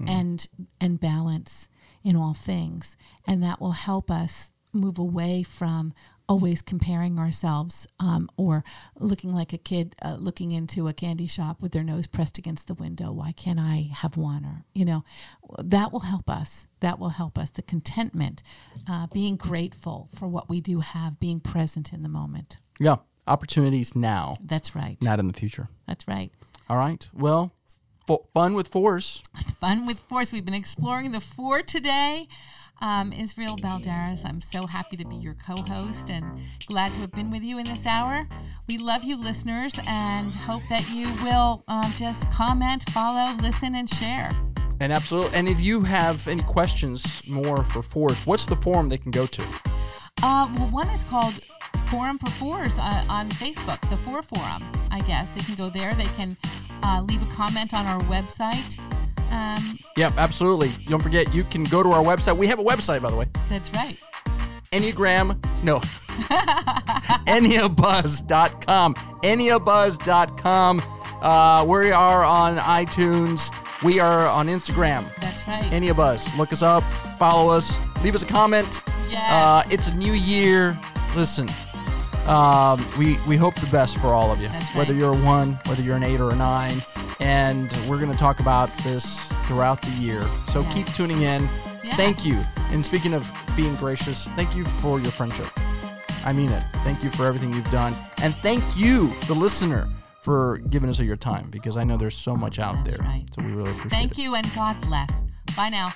Speaker 3: mm. and and balance in all things, and that will help us move away from always comparing ourselves um, or looking like a kid uh, looking into a candy shop with their nose pressed against the window. Why can't I have one? Or, you know, that will help us. That will help us. The contentment, uh, being grateful for what we do have, being present in the moment.
Speaker 1: Yeah. Opportunities now.
Speaker 3: That's right.
Speaker 1: Not in the future.
Speaker 3: That's right.
Speaker 1: All right. Well, fun with fours.
Speaker 3: Fun with fours. We've been exploring the four today. Um, Israel Balderas, I'm so happy to be your co host and glad to have been with you in this hour. We love you, listeners, and hope that you will um, just comment, follow, listen, and share.
Speaker 1: And absolutely. And if you have any questions more for fours, what's the forum they can go to?
Speaker 3: Uh, well, one is called Forum for Fours uh, on Facebook, the Four Forum, I guess. They can go there. They can uh, leave a comment on our website.
Speaker 1: Um, yep, absolutely. Don't forget, you can go to our website. We have a website, by the way.
Speaker 3: That's right.
Speaker 1: Enneagram, no. Enneabuzz.com. Enneabuzz.com. Uh, we are on iTunes. We are on Instagram.
Speaker 3: That's right.
Speaker 1: Enneabuzz. Look us up, follow us, leave us a comment.
Speaker 3: Yes. Uh,
Speaker 1: it's a new year. Listen, um, we, we hope the best for all of you.
Speaker 3: Right.
Speaker 1: Whether you're a one, whether you're an eight or a nine and we're going to talk about this throughout the year. So yes. keep tuning in. Yeah. Thank you. And speaking of being gracious, thank you for your friendship. I mean it. Thank you for everything you've done. And thank you, the listener, for giving us your time because I know there's so much out
Speaker 3: That's
Speaker 1: there.
Speaker 3: Right.
Speaker 1: So we really appreciate
Speaker 3: thank
Speaker 1: it.
Speaker 3: Thank you and God bless. Bye now.